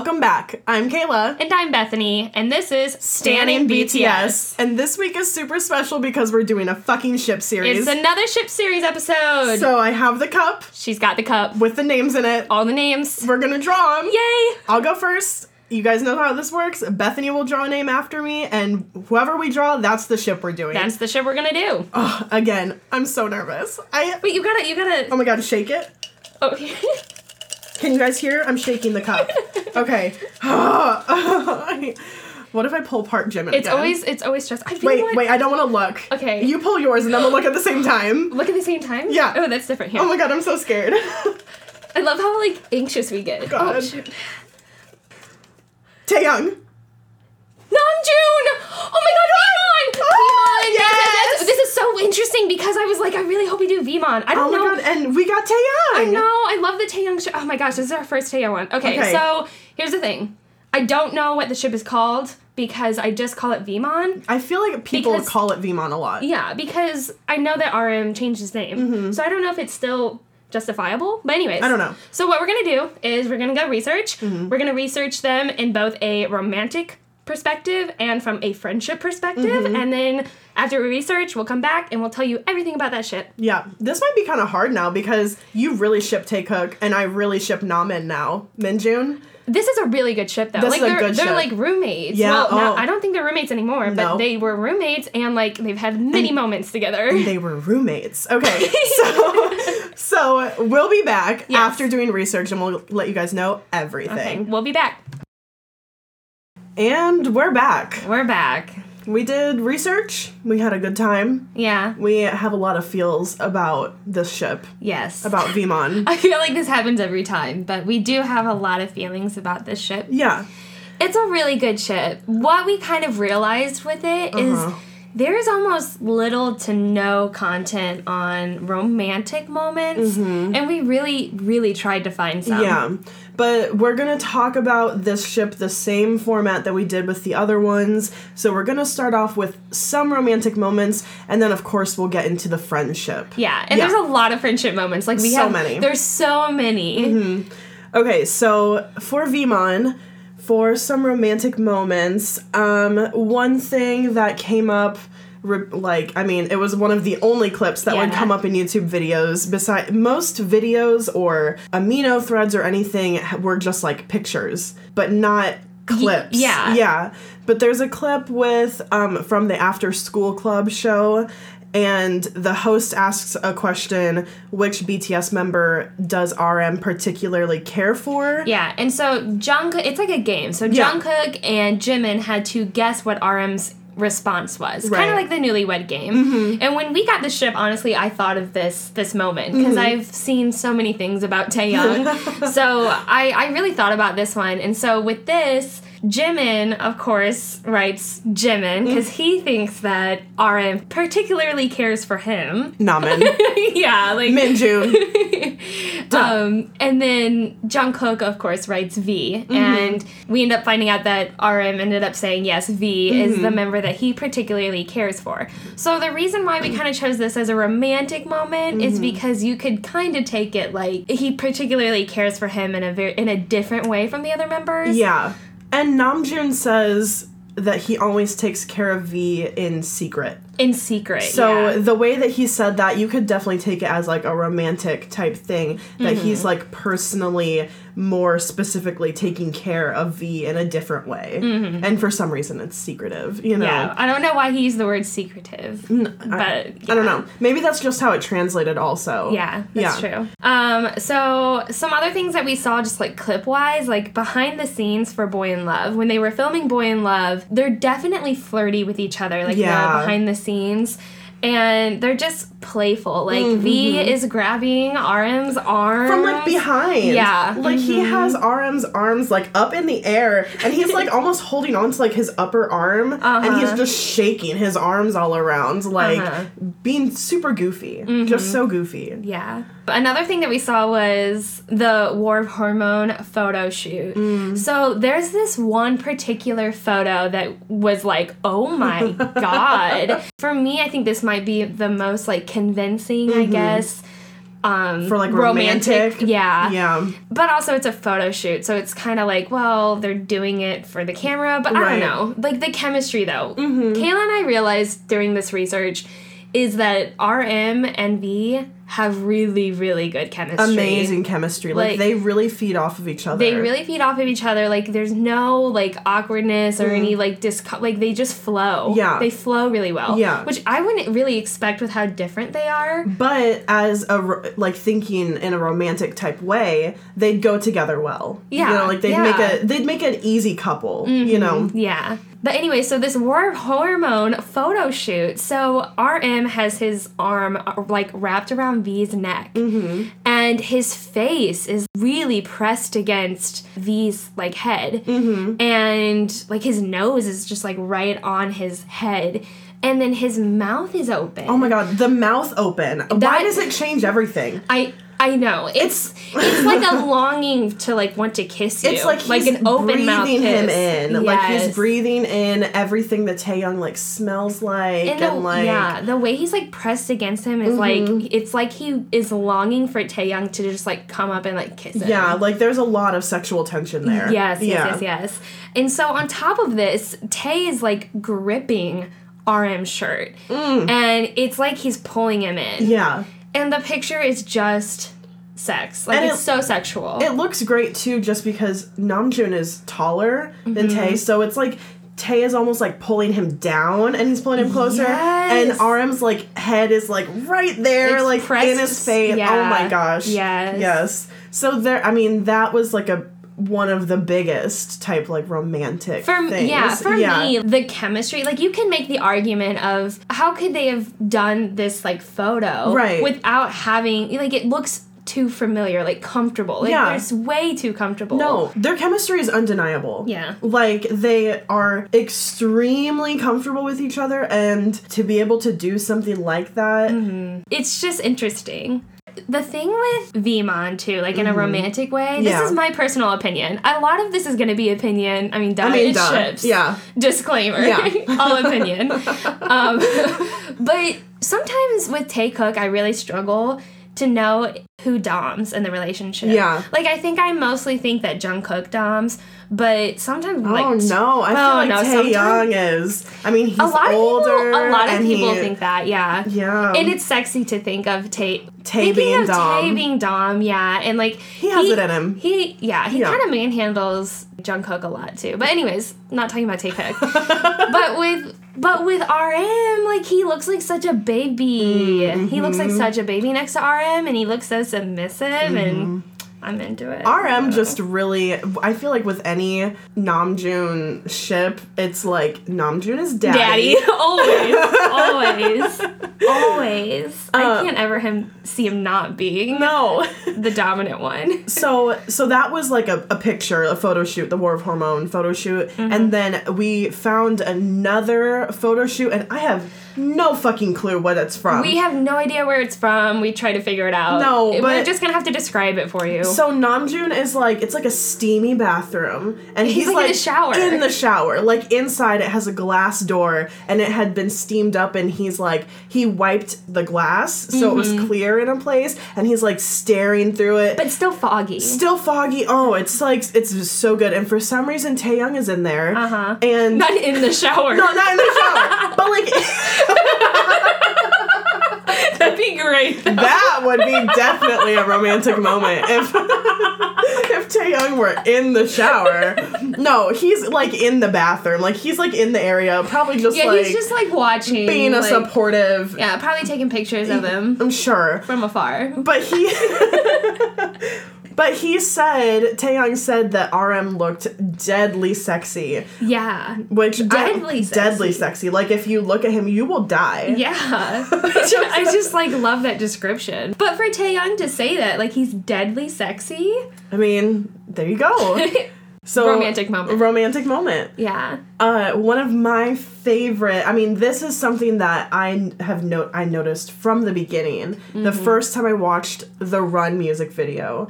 welcome back. I'm Kayla. And I'm Bethany, and this is Stanning BTS. And this week is super special because we're doing a fucking ship series. It's another ship series episode. so I have the cup She's got the cup, with the names in it. all the names. We're gonna draw them. Yay! I'll go first. You guys know how this works. Bethany will draw a name after me, and whoever we draw, that's the ship we're doing. That's the ship we're gonna do. Ugh, again, I'm so nervous. I Wait, you gotta, you gotta. oh my god, shake it. Oh, Can you guys hear? I'm shaking the cup. Okay. what if I pull part Jimin? it's again? always, it's always stressful. I Wait, wait, I don't want to look. Okay. You pull yours and then we'll look at the same time. Look at the same time. Yeah. Oh, that's different here. Oh my god, I'm so scared. I love how like anxious we get. God. Oh, shoot. Namjoon! Oh my god! Oh, Vmon! yes! This is so interesting because I was like, I really hope we do Vmon. I Oh don't my know. god, and we got Taehyung. I know. I love the Taehyung ship. Oh my gosh, this is our first Taehyung one. Okay, Okay. so here's the thing. I don't know what the ship is called because I just call it Vmon. I feel like people Because- call it Vmon a lot. Yeah, because I know that RM changed his name. So I don't know if it's still justifiable. But anyways. Mm-hmm. I don't know. Mm-hmm. So what we're gonna do is we're gonna go research. We're gonna research them in both a romantic perspective and from a friendship perspective. Mm-hmm. And then after we research, we'll come back and we'll tell you everything about that ship. Yeah, this might be kind of hard now because you really ship Taekook and I really ship Namin now. Minjun. This is a really good ship though. This like is a they're good they're ship. like roommates. Yeah, Well, now, oh. I don't think they're roommates anymore, but No. they were roommates and like they've had many moments together. They were roommates. Okay, so so we'll be back Yes. after doing research and we'll let you guys know everything. Okay, we'll be back. And we're back. We're back. We did research. We had a good time. Yeah. We have a lot of feels about this ship, Yes. about Vmon. I feel like this happens every time, but we do have a lot of feelings about this ship. yeah. It's a really good ship. What we kind of realized with it is Uh-huh. There is almost little to no content on romantic moments, and we really, really tried to find some. Mm-hmm. Yeah. But we're going to talk about this ship the same format that we did with the other ones. So we're going to start off with some romantic moments and then of course we'll get into the friendship. Yeah, and Yeah. there's a lot of friendship moments. Like we So have many. There's so many. Okay, so for Vmon, for some romantic moments, um, one thing that came up, like, I mean, it was one of the only clips that would come up in YouTube videos. Beside most videos or amino threads or anything were just like pictures, but not clips. yeah. yeah. But there's a clip with um, from the After School Club show. And the host asks a question which BTS member does RM particularly care for? Yeah, and so Jungkook, it's like a game. So Yeah. Jungkook and Jimin had to guess what RM's response was, kind Right. Mm-hmm. of like the Newlywed Game. And when we got the ship, honestly, I thought of this this moment because Mm-hmm. I've seen so many things about Taehyung. so I I really thought about this one, and so with this. Jimin, of course, writes Jimin because he thinks that RM particularly cares for him. Namin. yeah, like Minjun. um, and then Jungkook, of course, writes V, mm-hmm. and we end up finding out that RM ended up saying yes, V is the mm-hmm. member that he particularly cares for. So the reason why we kind of chose this as a romantic moment is mm-hmm. because you could kind of take it like he particularly cares for him in a very in a different way from the other members. Yeah. And Namjoon says that he always takes care of V in secret. in secret. So yeah. the way that he said that, you could definitely take it as like a romantic type thing that Mm-hmm. he's like personally more specifically taking care of V in a different way. And for some reason it's secretive, you know. Mm-hmm. yeah, I don't know why he used the word secretive, but I don't know. Maybe that's just how it translated also. Yeah, that's Yeah. true. Um, so some other things that we saw just like clip wise, like behind the scenes for Boy in Love, when they were filming Boy in Love, they're definitely flirty with each other, like Yeah. behind the scenes. And they're just playful. Like V is grabbing RM's arm Mm-hmm. From like behind. Yeah. Like he has RM's arms like up in the air and he's like almost holding on to like his upper arm and he's just shaking his arms all around, like Uh-huh. being super goofy. Just so goofy. Yeah. Another thing that we saw was the War of Hormone photo shoot. Mm. So there's this one particular photo that was like, oh my god. For me, I think this might be the most like convincing, I Mm-hmm. guess. um For like romantic. yeah Yeah. but also it's a photo shoot so it's kind of like well they're doing it for the camera but i don't know like the chemistry though mm-hmm. kayla and i realized during this research is that rm and v have really really good chemistry Amazing chemistry. Like, Like- they really feed off of each other. they really feed off of each other like there's no like awkwardness or any like dis like they just flow Mm. Yeah. they flow really well Yeah. which i wouldn't really expect with how different they are But as a ro- like thinking in a romantic type way, they'd go together well. Yeah, you know, like they'd yeah. make a they'd make an easy couple. You know, Yeah. But anyway, so this war hormone photo shoot. So RM has his arm uh, like wrapped around V's neck, Mm-hmm. and his face is really pressed against V's like head, Mm-hmm. and like his nose is just like right on his head, and then his mouth is open. oh my god, the mouth open. Why does it change everything? I I know it's it's like a longing to like want to kiss you. It's like he's an open breathing mouth him in. Like he's breathing in everything that Taehyung like smells like And and, like yeah, the way he's like pressed against him is Mm-hmm. like it's like he is longing for Taehyung to just like come up and like kiss him. yeah, like there's a lot of sexual tension there. Yes, yes, yeah. yes, yes. And so on top of this, Tae is like gripping RM's shirt. And it's like he's pulling him in. Mm. Yeah. And the picture is just sex. Like And it's it- so sexual. It looks great too, just because Namjoon is taller than Mm-hmm. Tae, so it's like Tae is almost like pulling him down, and he's pulling him closer, Yes. and RM's like head is like right there, It's like pressed- in his face. Oh my gosh. Yes. Yes. So there, I mean, that was like a one of the biggest type like romantic For things. yeah, for me, the chemistry, like you can make the argument of how could they have done this like photo Right. without having like it looks too familiar, like comfortable. Like Yeah. it's way too comfortable. No, their chemistry is undeniable. Yeah. Like they are extremely comfortable with each other and to be able to do something like that. Mm-hmm. It's just interesting. The thing with Vmon too, like in a romantic way, this Mm-hmm. Yeah. is my personal opinion. A lot of this is gonna be opinion. I mean, duh, I mean, duh. ships. Yeah. Disclaimer. Yeah. All opinion. um, but sometimes with Taekook, I really struggle to know who doms in the relationship. Yeah. Like I think I mostly think that Jungkook doms, but sometimes like oh no, I Oh, feel like no, Taehyung is. I mean, he's a lot older. of people, a lot of people he- think that, yeah. Yeah. And it's sexy to think of Tae. Tae being of Dom. Tae being Dom, yeah, and like He has it in him. He, yeah, he Yeah. kind of manhandles Jungkook a lot too. But anyways, not talking about Cook. but with but with RM, like he looks like such a baby. He looks Mm-hmm. like such a baby next to RM, and he looks so submissive, and I'm into it. RM just really. I feel like with any Namjoon ship, it's like Namjoon is daddy. Daddy, always, always, always. I Uh, can't ever him see him not being No. the dominant one. So so that was like a, a picture, a photo shoot, the War of Hormone photo shoot. Mm-hmm. And then we found another photo shoot and I have no fucking clue what it's from. We have no idea where it's from. We try to figure it out. No, we're but- just gonna have to describe it for you. so Namjoon is like it's like a steamy bathroom and he's, like, in a shower. In the shower. Like inside it has a glass door and it had been steamed up and he's like he wiped the glass so it was clear in a place and he's like staring through it. Mm-hmm. but still foggy. Still foggy. Oh, it's like it's so good. And for some reason, Taehyung is in there. Uh Uh-huh. And not in the shower. no, not in the shower. but like That'd be great. though. that would be definitely a romantic moment if if Taehyung were in the shower. No, he's like in the bathroom. Like he's like in the area, probably just yeah, like he's just like watching, being a like, supportive. Yeah, probably taking pictures of him I'm sure. from afar. But he But he said, Taehyung said that RM looked deadly sexy. Yeah. Which Deadly I, sexy. deadly sexy. Like if you look at him, you will die. Yeah. I just like love that description. But for Taehyung to say that, like he's deadly sexy. I mean, there you go. So Romantic moment. Romantic moment. Yeah. Uh, one of my favorite. I mean, this is something that I have note I noticed from the beginning. The first time I watched the Run music video.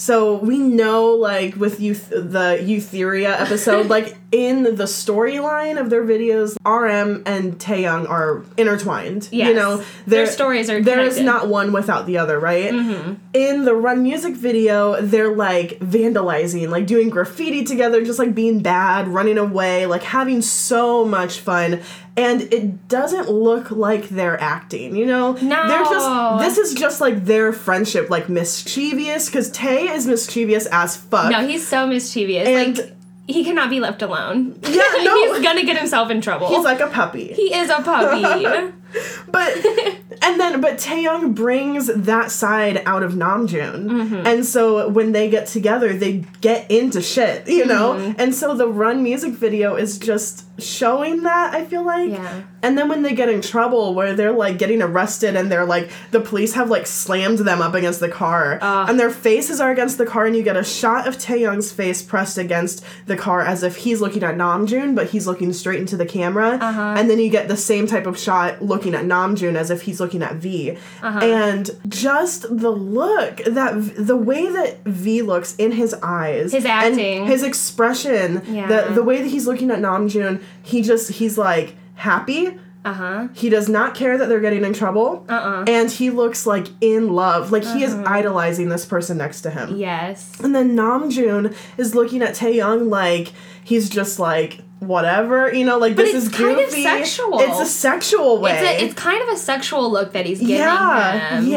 So we know, like with youth, the Eutheria episode, like in the storyline of their videos, RM and Taehyung are intertwined. You know, Their stories are There is not one without the other, right? Mm-hmm. In the Run music video, they're like vandalizing, like doing graffiti together, just like being bad, running away, like having so much fun. And it doesn't look like they're acting, you know? No. They're just, this is just like their friendship, like mischievous, because Tae is mischievous as fuck. No, he's so mischievous. And- like he cannot be left alone. Yeah, no. he's gonna get himself in trouble. He's like a puppy. he is a puppy. But and then but Taehyung brings that side out of Namjoon. Mm-hmm. And so when they get together, they get into shit, you know? Mm-hmm. And so the Run music video is just showing that, I feel like. Yeah. And then when they get in trouble where they're like getting arrested and they're like the police have like slammed them up against the car Ugh. and their faces are against the car and you get a shot of Taehyung's face pressed against the car as if he's looking at Namjoon but he's looking straight into the camera Uh-huh. and then you get the same type of shot looking at Namjoon as if he's looking at V Uh-huh. and just the look that the way that V looks in his eyes His acting. his expression Yeah. the the way that he's looking at Namjoon he just he's like happy Uh huh. he does not care that they're getting in trouble. Uh-uh. And he looks like in love. Like he is idolizing this person next to him. Yes. And then Namjoon is looking at Taehyung like he's just like whatever, you know, like But this is kind of sexual. It's a sexual way. It's, a, it's kind of a sexual look that he's giving Yeah, him. yeah.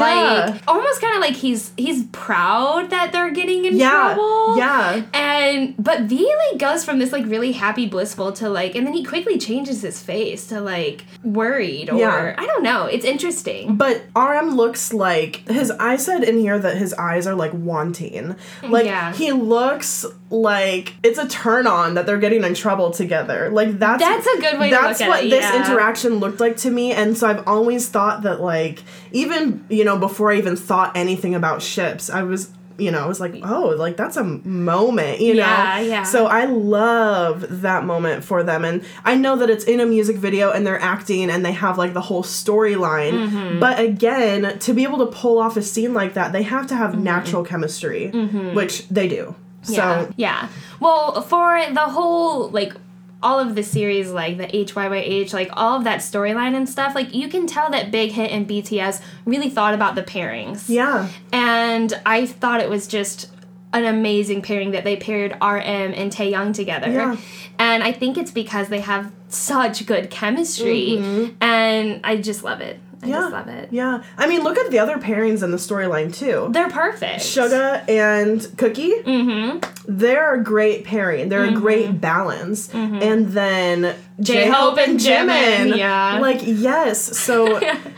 Like almost kind of like he's he's proud that they're getting in yeah, trouble. yeah. And but V like goes from this like really happy, blissful to like, and then he quickly changes his face to like worried or Yeah. I don't know. It's interesting. But RM looks like his I said in here that his eyes are like wanting. Like Yeah. he looks like it's a turn on that they're getting in trouble together. Like that's That's a good way to That's what it, this yeah. interaction looked like to me, and so I've always thought that like even you know before I even thought anything about ships, I was. You know, I was like, oh, like that's a moment, you know? yeah. yeah. So I love that moment for them. And I know that it's in a music video and they're acting and they have like the whole storyline. Mm-hmm. But again, to be able to pull off a scene like that, they have to have Mm-hmm. natural chemistry, which they do. So yeah. yeah. Well, for the whole like all of the series, like the HYYH, like all of that storyline and stuff, like you can tell that Big Hit and BTS really thought about the pairings. yeah. And I thought it was just an amazing pairing that they paired RM and Taehyung together. Yeah. And I think it's because they have such good chemistry. Mm-hmm. And I just love it. I Mm-hmm. Yeah. just love it. Yeah. I mean, look at the other pairings in the storyline too. They're perfect. Suga and Cookie, Mm-hmm. they're a great pairing. They're a great balance. And then J Hope and Jimin. Yeah. Like, yes. So,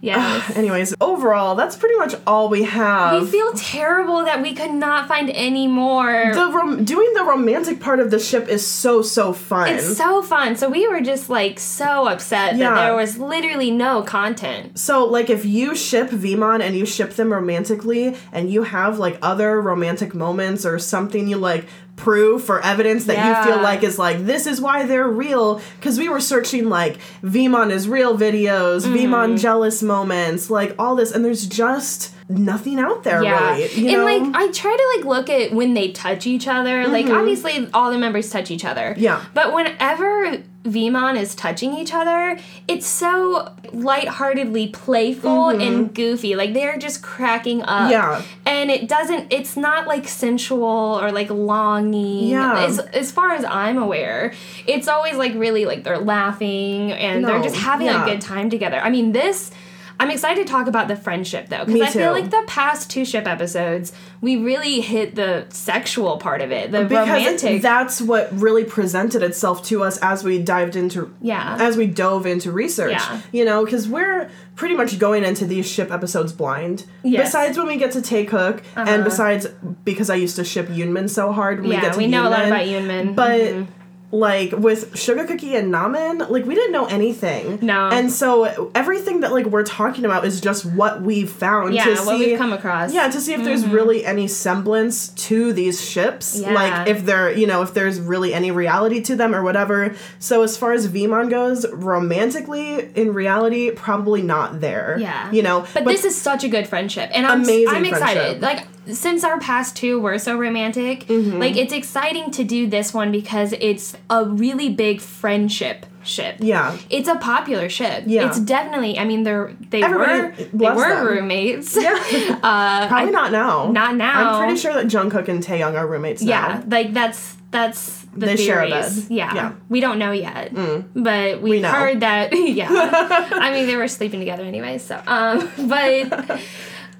Yes. anyways, overall, that's pretty much all we have. We feel terrible that we could not find any more. the rom- doing the romantic part of the ship is so so fun. it's so fun. So we were just like so upset Yeah. that there was literally no content. So, like, if you ship Vmon and you ship them romantically, and you have like other romantic moments or something you like proof or evidence that you feel like is like this is why they're real, because we were searching like Vmon is real videos, Mm-hmm. Vmon jealous moments, like all this, and there's just nothing out there Yeah. really. You and know? like I try to like look at when they touch each other. Like obviously all the members touch each other. Mm-hmm. Yeah. But whenever Vmon is touching each other, it's so lightheartedly playful and goofy. Like they're just cracking up. Mm-hmm. Yeah. And it doesn't it's not like sensual or like longing. Yeah. As, as far as I'm aware. It's always like really like they're laughing and they're just having yeah. a good time together. I mean this I'm excited to talk about the friendship though, because I feel like the past two ship episodes, we really hit the sexual part of it, the because romantic. that's what really presented itself to us as we dived into Yeah. as we dove into research Yeah. you know because we're pretty much going into these ship episodes blind Yes. besides when we get to Taekook and besides because i used to ship yoonmin so hard when we yeah, get to we know a lot about Yoonmin. but Mhm. Like with Sugar Cookie and Namen, like we didn't know anything. No. And so everything that like we're talking about is just what we've found Yeah, to what see we've come across. Yeah, to see if there's mm-hmm. really any semblance to these ships. Yeah. Like if there you know, if there's really any reality to them or whatever. So as far as Vmon goes, romantically, in reality, probably not there. Yeah. You know. But, this is such a good friendship. And I'm, Amazing I'm friendship. excited. Like, since our past two were so romantic, Mm-hmm. like, it's exciting to do this one because it's a really big friendship ship. Yeah. It's a popular ship. Yeah. It's definitely, I mean, they're, they Everybody were, they were them. roommates. Yeah. uh, Probably not now. not now. I'm pretty sure that Jungkook and Taehyung are roommates now. yeah, like, that's, that's the They share a theories. Yeah. Yeah. Mm. We don't know yet. But we've know. heard that, yeah. I mean, they were sleeping together anyway, so, um, but.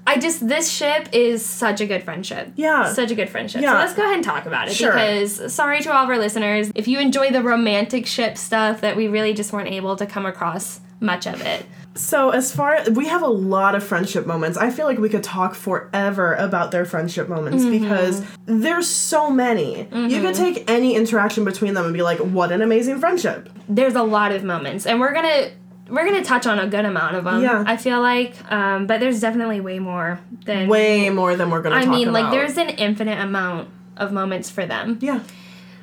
I just this ship is such a good friendship. Yeah. Such a good friendship. Yeah. So let's go ahead and talk about it Sure. because sorry to all of our listeners if you enjoy the romantic ship stuff that we really just weren't able to come across much of it. So as far we have a lot of friendship moments. I feel like we could talk forever about their friendship moments Mm-hmm. because there's so many. You could take any interaction between them and be like, "What an amazing friendship." There's a lot of moments and we're going to we're going to touch on a good amount of them. Yeah. I feel like um, but there's definitely way more than Way more than we're going to I mean about. like there's an infinite amount of moments for them. Yeah.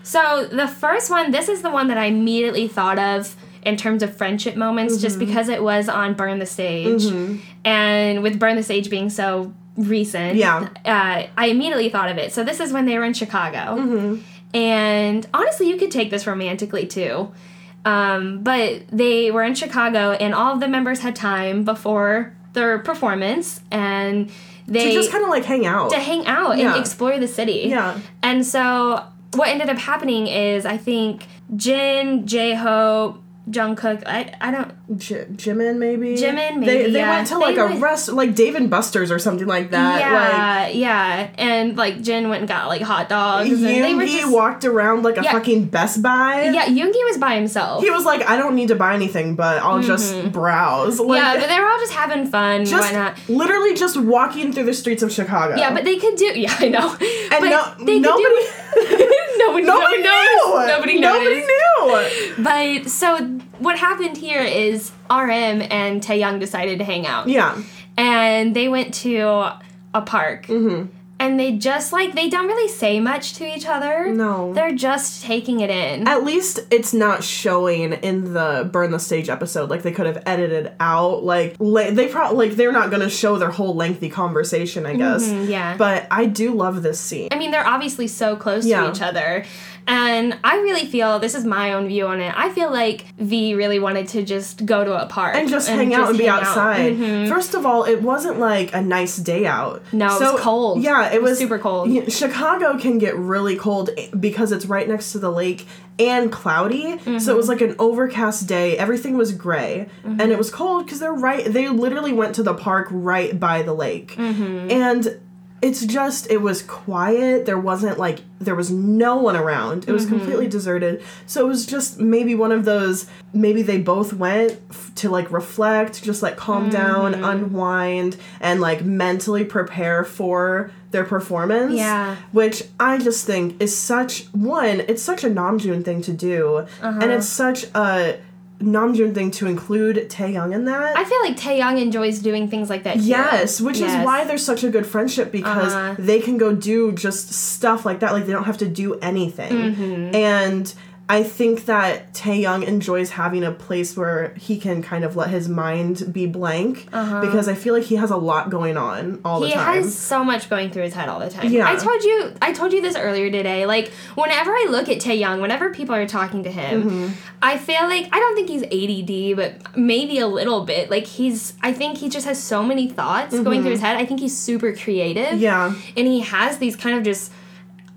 So the first one, this is the one that I immediately thought of in terms of friendship moments, just Mm-hmm. because it was on Burn the Stage, and with Burn the Stage being so recent, Yeah. uh, I immediately thought of it. So this is when they were in Chicago, Mm-hmm. and honestly, you could take this romantically too. Um, but they were in Chicago, and all of the members had time before their performance, and they To just kind of like hang out. to hang out Yeah. and explore the city. Yeah. And so what ended up happening is I think Jin, J Hope, Jungkook, I I don't J- Jimin maybe. Jimin, They maybe, they yeah. went to like They a went- rest like Dave and Buster's or something like that. yeah, yeah. And like Jin went and got like hot dogs Like they Yoongi just walked around like a Yeah. fucking Best Buy. Yeah, Yoongi was by himself. He was like, I don't need to buy anything, but I'll just browse. Like, Mm-hmm. yeah, but they were all just having fun. just Why not? literally just walking through the streets of Chicago. Yeah, but they could do. Yeah, I know. and but no, they could nobody, do. nobody, nobody knows. knew. Nobody Nobody knew. But so what happened here is RM and Taehyung decided to hang out. Yeah, and they went to a park Mm-hmm. And they just like they don't really say much to each other No. they're just taking it in at least it's not showing in the burn the stage episode. Like they could have edited out. Like la- they probably like they're not gonna show their whole lengthy conversation. I guess. Mm, yeah But I do love this scene. i mean they're obviously so close Yeah. to each other and i really feel this is my own view on it i feel like v really wanted to just go to a park and just hang out and be hang out. outside. Mhm. First of all, it wasn't like a nice day out. No, it was cold. Yeah, it, It was was super cold. Chicago can get really cold because it's right next to the lake and cloudy. So Mm-hmm. it was like an overcast day. Everything was gray, Mm-hmm. and it was cold because they're right. They literally went to the park right by the lake, Mm-hmm. and. It's just it was quiet. There wasn't like there was no one around. It was Mm-hmm. completely deserted. So it was just maybe one of those maybe they both went f- to like reflect, just like calm down, Mm-hmm. unwind and like mentally prepare for their performance. Yeah. Which I just think is such one, it's such a Namjoon thing to do. Uh-huh. And it's such a Namjoon thing to include Taehyung in that. i feel like taehyung enjoys doing things like that too. Yes, which Yes. is why there's such a good friendship because Uh-huh. they can go do just stuff like that. Like they don't have to do anything. Mm-hmm. And I think that Taehyung enjoys having a place where he can kind of let his mind be blank because I feel like he has a lot going on all the Uh-huh. He has so much going through his head all the time. Yeah. I told you I told you this earlier today. Like whenever I look at Taehyung, whenever people are talking to him, Mm-hmm. I feel like I don't think he's ADD, but maybe a little bit. Like he's I think he just has so many thoughts going through his head. I think he's super creative. Mm-hmm. yeah. And he has these kind of just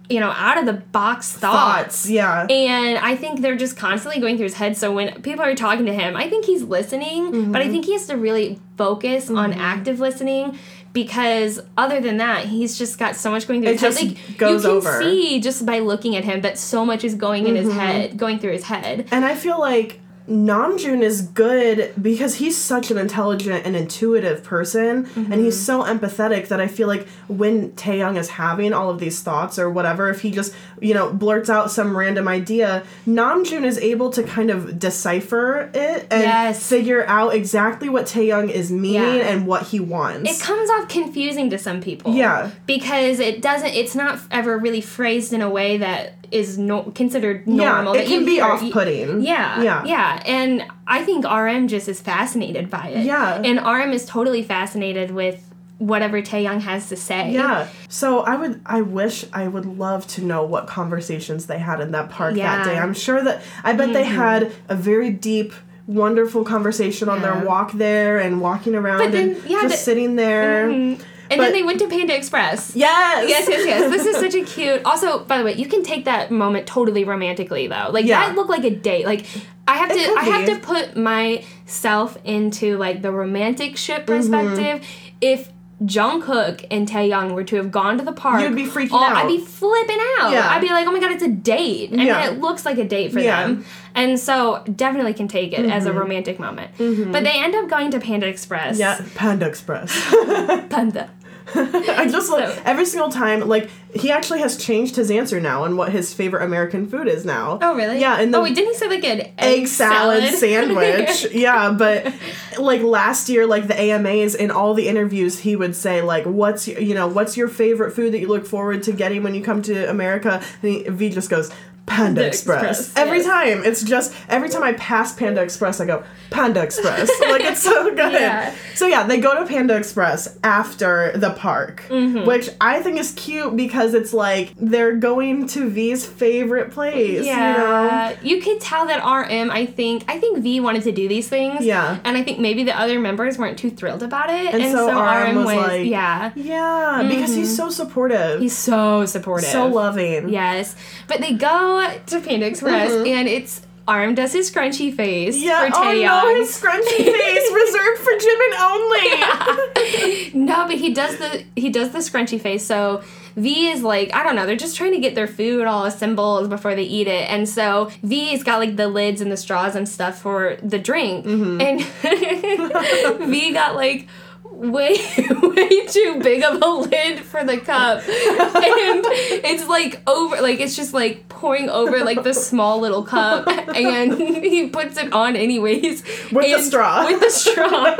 you know, out of the box Thoughts. thoughts. Yeah. And I think they're just constantly going through his head. So when people are talking to him, I think he's listening, but Mm-hmm. I think he has to really focus on active listening because other than that, he's just got so much going through It his head. just goes you can over. see just by looking at him that so much is going in Mm-hmm. his head, going through his head. And I feel like Namjoon is good because he's such an intelligent and intuitive person, and mm-hmm. he's so empathetic that I feel like when Taehyung is having all of these thoughts or whatever, if he just you know blurts out some random idea, Namjoon is able to kind of decipher it and Yes. figure out exactly what Taehyung is meaning Yeah. and what he wants. it comes off confusing to some people. Yeah. Because it doesn't it's not ever really phrased in a way that is no, considered normal. yeah, it can be off-putting. Yeah. yeah, Yeah. And I think RM just is fascinated by it. Yeah. And RM is totally fascinated with whatever Taehyung has to say. Yeah. So I would I wish I would love to know what conversations they had in that park that Yeah. Mm-hmm. day. I'm sure that I bet they had a very deep wonderful conversation on Yeah. their walk there and walking around then, and yeah, just the- sitting there. Mhm. And But- then they went to Panda Express. Yes. Yes, yes, yes. This is such a cute. Also, by the way, you can take that moment totally romantically though. Like Yeah. that looked like a date. Like I have It to I have to put myself into like the romantic ship Mm-hmm. perspective. If Jungkook and Taehyung were to have gone to the park, You'd be freaking oh, out. I'd be flipping out. Yeah. I'd be like, oh my god, it's a date. I Yeah. mean, it looks like a date for Yeah. them, and so definitely can take it as a Mm-hmm. romantic moment. But they end up going to Panda Express. Yeah, Panda Express. Panda. I just like So- every single time, like he actually has changed his answer now on what his favorite American food is now. Oh really? Yeah, and the oh wait, didn't he say like an egg, egg salad, sandwich. yeah, but like last year, like the AMAs in all the interviews, he would say like, "What's your, you know, what's your favorite food that you look forward to getting when you come to America?" And he, V just goes. Panda Express. Express, Every yes. time. It's just every time I pass Panda Express I go, Panda Express. like it's so good. Yeah. So yeah, they go to Panda Express after the park. Mm-hmm. Which I think is cute because it's like they're going to V's favorite place. Yeah, You know? you could tell that RM. I think I think V wanted to do these things. Yeah. and I think maybe the other members weren't too thrilled about it, And so RM was like- yeah. Yeah, because he's so supportive. Mm-hmm. He's so supportive. so loving. Yes, but they go to Panda Express and it's RM does his scrunchy face Mm-hmm. Yeah. for Oh no, his scrunchy face reserved for Jimin only. no, but he does the he does the scrunchy face. So V is like I don't know. They're just trying to get their food all assembled before they eat it, and so V's got like the lids and the straws and stuff for the drink, and V got like way way too big of a lid for the cup and it's like over like it's just like pouring over like the small little cup and he puts it on anyways With the straw. with the straw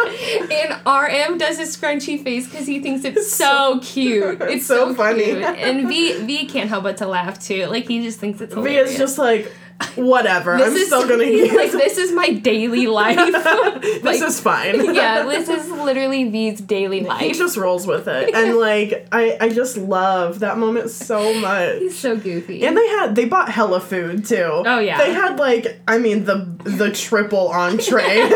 and rm does his scrunchy face because he thinks it's so cute it's so so, funny. cute. and v v can't help but to laugh too like he just thinks it's V hilarious. is just like, whatever. This I'm is- still gonna eat. like this is my daily life this like- is fine. yeah this is literally v's daily life. He just rolls with it, and like I, I just love that moment so much. he's so goofy And they had they bought hella food too. Oh, yeah. They had like I mean the the triple entree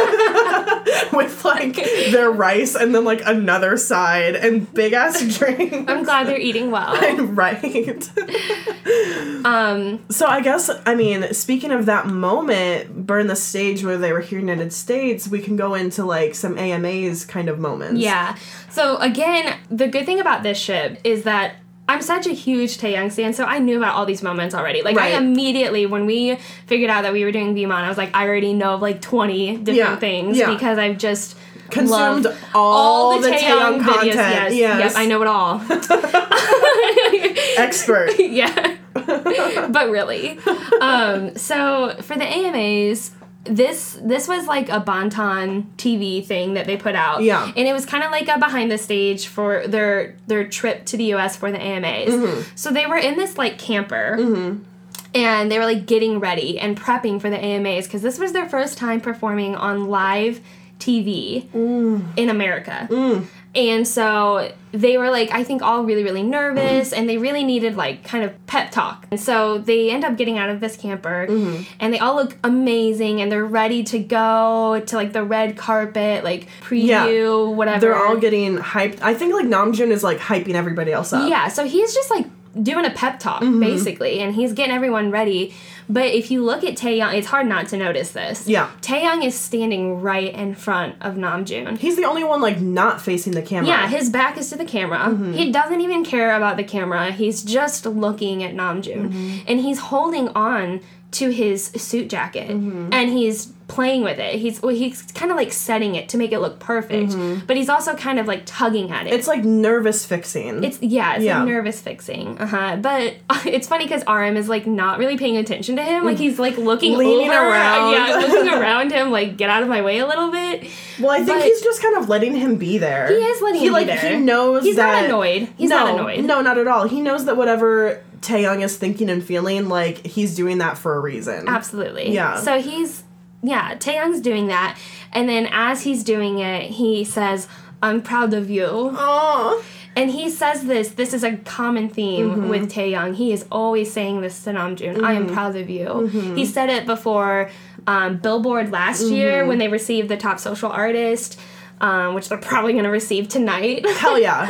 with like their rice and then like another side and big ass drink. i'm glad they're eating well right. um So I guess I mean, speaking of that moment, burn the stage where they were here in the United States, we can go into like some AMAs kind of moments. Yeah. So again, the good thing about this ship is that I'm such a huge Taehyung stan, so I knew about all these moments already. Like Right. I immediately, when we figured out that we were doing Vmon, I was like, I already know of like 20 different Yeah, things yeah. because I've just Consumed loved all, the, Taehyung, videos. content. Yes, Yes. yep, I know it all. Expert. yeah. but really. Um, so for the AMAs, this this was like a Bangtan TV thing that they put out. Yeah. And it was kind of like a behind the stage for their their trip to the US for the AMAs. Mm-hmm. So they were in this like camper. And they were like getting ready and prepping for the AMAs because this was their first time performing on live TV Mm. in America. And so they were like, I think, all really, really nervous and they really needed like kind of pep talk. And so they end up getting out of this camper Mm-hmm. and they all look amazing and they're ready to go to like the red carpet, like preview, whatever. They're all getting hyped. I think like Namjoon is like hyping everybody else up. Yeah, so he's just like doing a pep talk basically, and he's getting everyone ready. But if you look at Taehyung, it's hard not to notice this. Yeah. Taehyung is standing right in front of Namjoon. He's the only one like not facing the camera. Yeah, his back is to the camera. Mm-hmm. He doesn't even care about the camera. He's just looking at Namjoon. Mm-hmm. And he's holding on to his suit jacket. Mm-hmm. And he's playing with it. He's well, he's kind of like setting it to make it look perfect, but he's also kind of like tugging at it. It's like nervous fixing. It's yeah, it's Yeah. like nervous fixing. Uh huh. But it's funny because RM is like not really paying attention to him. Like he's like looking Leaning over, around. yeah, looking around him. Like get out of my way a little bit. well, I think but- he's just kind of letting him be there. He is letting he, him be like, there. He knows He's that not annoyed. He's no, not annoyed. No, not at all. He knows that whatever Taehyung is thinking and feeling, like he's doing that for a reason. Absolutely. Yeah. So he's yeah, Taehyung's doing that, and then as he's doing it, he says, "I'm proud of you." Oh, And he says this. This is a common theme Mm-hmm. with Taehyung. He is always saying this to Namjoon. I am proud of you. Mm-hmm. He said it before um, Billboard last year when they received the top social artist, um, which they're probably going to receive tonight. hell yeah.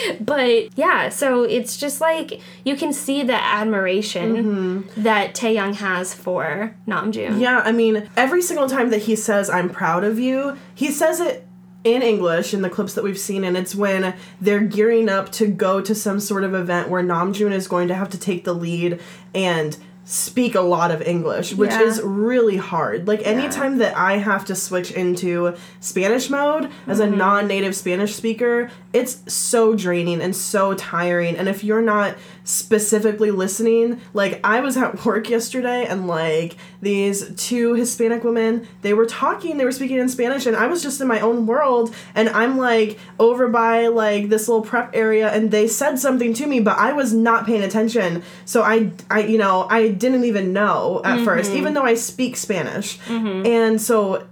but yeah, so it's just like you can see the admiration that Taehyung has for Namjoon. Mm-hmm. Yeah, I mean, every single time that he says, I'm proud of you, he says it in English in the clips that we've seen, and it's when they're gearing up to go to some sort of event where Namjoon is going to have to take the lead and speak a lot of English, which Yeah. is really hard. Like, anytime that I have to switch into Spanish mode as Mm-hmm. a non native Spanish speaker, it's so draining and so tiring. And if you're not specifically listening, like, I was at work yesterday and, like, these two Hispanic women, they were talking, they were speaking in Spanish, and I was just in my own world, and I'm, like, over by, like, this little prep area, and they said something to me, but I was not paying attention. So I, I you know, I didn't even know at mm-hmm. first, even though I speak Spanish. Mm-hmm. And so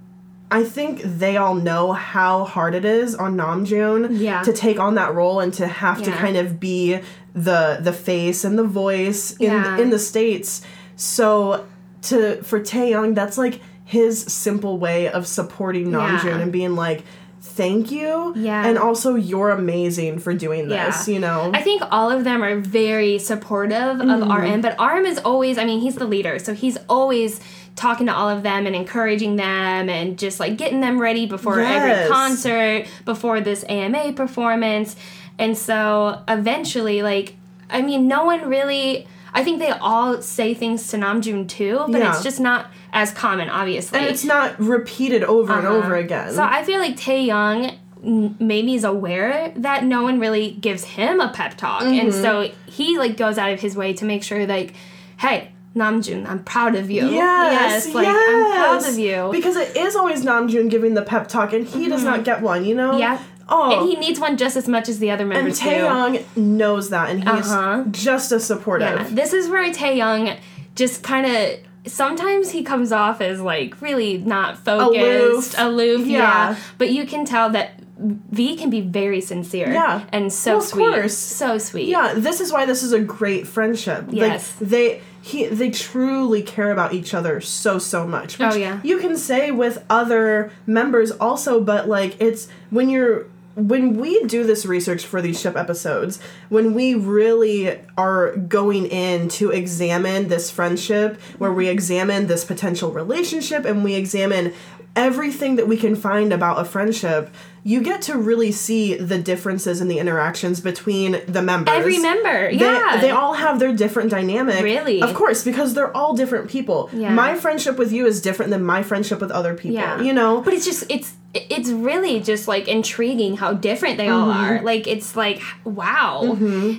I think they all know how hard it is on Namjoon Yeah. to take on that role and to have to kind of be the the face and the voice in Yeah. in the states. So to for Taehyung, that's like his simple way of supporting Namjoon Yeah. and being like, "Thank you," Yeah. and also you're amazing for doing this. Yeah. You know, I think all of them are very supportive Mm-hmm. of RM, but RM is always, I mean, he's the leader, so he's always talking to all of them and encouraging them and just like getting them ready before Yes. every concert, before this AMA performance. And so eventually, like, I mean, no one really. I think they all say things to Namjoon too, but Yeah. it's just not as common, obviously. and it's not repeated over and Uh-huh. over again. So I feel like Taehyung n- maybe is aware that no one really gives him a pep talk, and Mm-hmm. so he like goes out of his way to make sure like, hey, Namjoon, I'm proud of you. Yes, like I'm proud yes. of you. Mm-hmm. Because it is always Namjoon giving the pep talk, and he does not get one. You know. yeah. Oh. And he needs one just as much as the other and members do. Taehyung knows that, and he's Uh-huh. just as supportive. Yeah, this is where Taehyung just kind of sometimes he comes off as like really not focused, Aloof. aloof, yeah. Yeah. But you can tell that V can be very sincere, Yeah. and so Well, of sweet, course. so sweet. Yeah, this is why this is a great friendship. Yes. Like they he they truly care about each other so so much. Oh, which Oh, yeah. You can say with other members also, but like it's when you're when we do this research for these ship episodes, when we really are going in to examine this friendship, where we mm-hmm. examine this potential relationship and we examine everything that we can find about a friendship, you get to really see the differences in the interactions between the members. Every member, yeah. they all have their different dynamic. Really? Of course, because they're all different people. Yeah. My friendship with you is different than my friendship with other people. Yeah. You know? But it's just it's it's really just like intriguing how different they all Mm-hmm. are. Like it's like wow.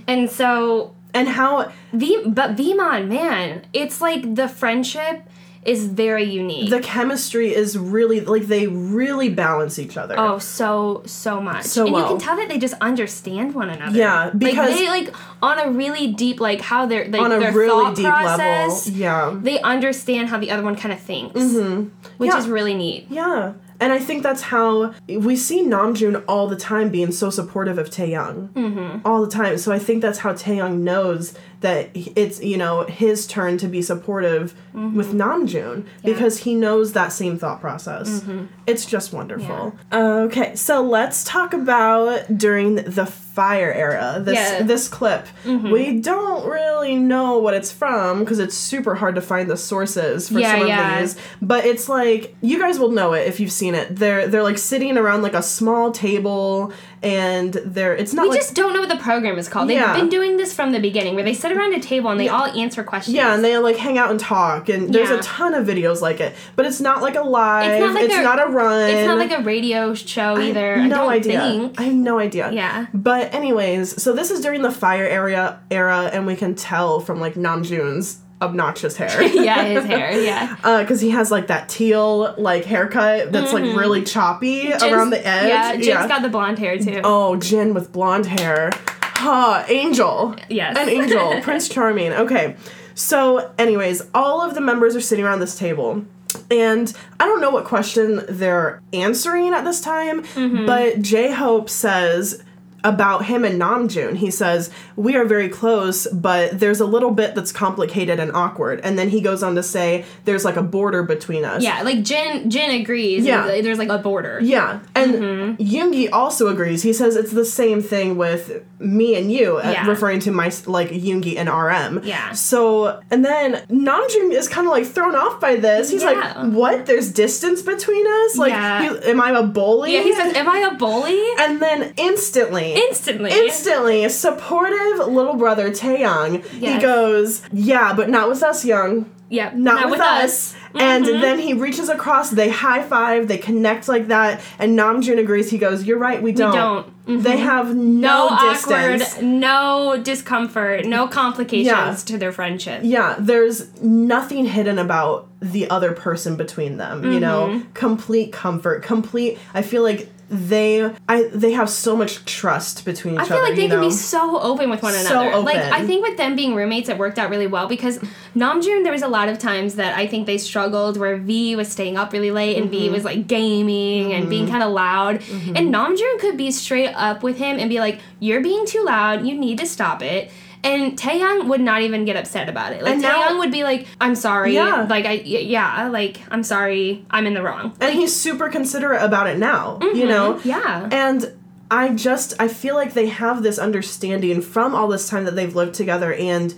And so And how V but Vmon, man, it's like the friendship is very unique. the chemistry is really like they really balance each other. Oh, so so much. So and you can tell that they just understand one another. Yeah, because- like they like on a really deep like how they're like on a their really deep process, level. Yeah. They understand how the other one kind of thinks, which Mm-hmm. Yeah. is really neat. Yeah. And I think that's how we see Namjoon all the time being so supportive of Taehyung. Mm-hmm. All the time. So I think that's how Taehyung knows that it's, you know, his turn to be supportive Mm-hmm. with Namjoon because he knows that same thought process. It's just wonderful. Okay, so let's talk about during the fire era. This Yeah. this clip. We don't really know what it's from because it's super hard to find the sources for Yeah, some of yeah. these. But it's like you guys will know it if you've seen it. They're they're like sitting around like a small table and they're it's not We like just don't know what the program is called. They've Yeah. been doing this from the beginning, where they sit around a table and they all answer questions. yeah, and they like hang out and talk, and there's Yeah. a ton of videos like it. But it's not like a live. It's not like it's a- not a run. it's not like a radio show either. I no don't idea. think. I have no idea. Yeah. But anyways, so this is during the fire area era, and we can tell from like Namjoon's obnoxious hair. yeah, his hair. Yeah. because he has like that teal like haircut that's like really choppy around the edge. Mm-hmm. Yeah, Jin's got the blonde hair too. oh, Jin with blonde hair. Ha, angel. Yes. An angel. Prince Charming. Okay. So, anyways, all of the members are sitting around this table. And I don't know what question they're answering at this time, Mm-hmm. but J Hope says about him and Namjoon. He says, We are very close, but there's a little bit that's complicated and awkward. And then he goes on to say, There's like a border between us. Yeah, like Jin. Jin agrees. Yeah. There's like a border. Yeah, and Mm-hmm. Yoongi also agrees. He says it's the same thing with me and you, uh, Yeah. referring to my like Yoongi and RM. Yeah. So, and then Namjoon is kind of like thrown off by this. He's Yeah. like, "What? There's distance between us? Like, Yeah. you- am I a bully?" Yeah, he says, "Am I a bully?" and then instantly, Instantly. instantly, supportive little brother Taehyung, he goes, "Yeah, but not with us, hyung." yeah, not, with, us. And Mm-hmm. then he reaches across, they high five, they connect like that, and Namjoon agrees. He goes, You're right, we don't. don't. Mm-hmm. They have no no, distance. awkward, no discomfort, no complications Yeah. to their friendship. Yeah, there's nothing hidden about the other person between them, you know? Mm-hmm. Complete comfort, complete I feel like they I they have so much trust between each other. I other. feel like they can know? be so open with one So another. Like. I think with them being roommates, it worked out really well because Namjoon, there was a lot of times that I think they struggled where V was staying up really late and V Mm-hmm. was like gaming and being kind of loud, and Namjoon could be straight up with him and be like, "You're being too loud. You need to stop it." And Taehyung would not even get upset about it. Like And now- Taehyung would be like, "I'm sorry. Yeah. Like I yeah, like I'm sorry. I'm in the wrong." and he's super considerate about it now, you know? Mm-hmm. Yeah. And I just I feel like they have this understanding from all this time that they've lived together and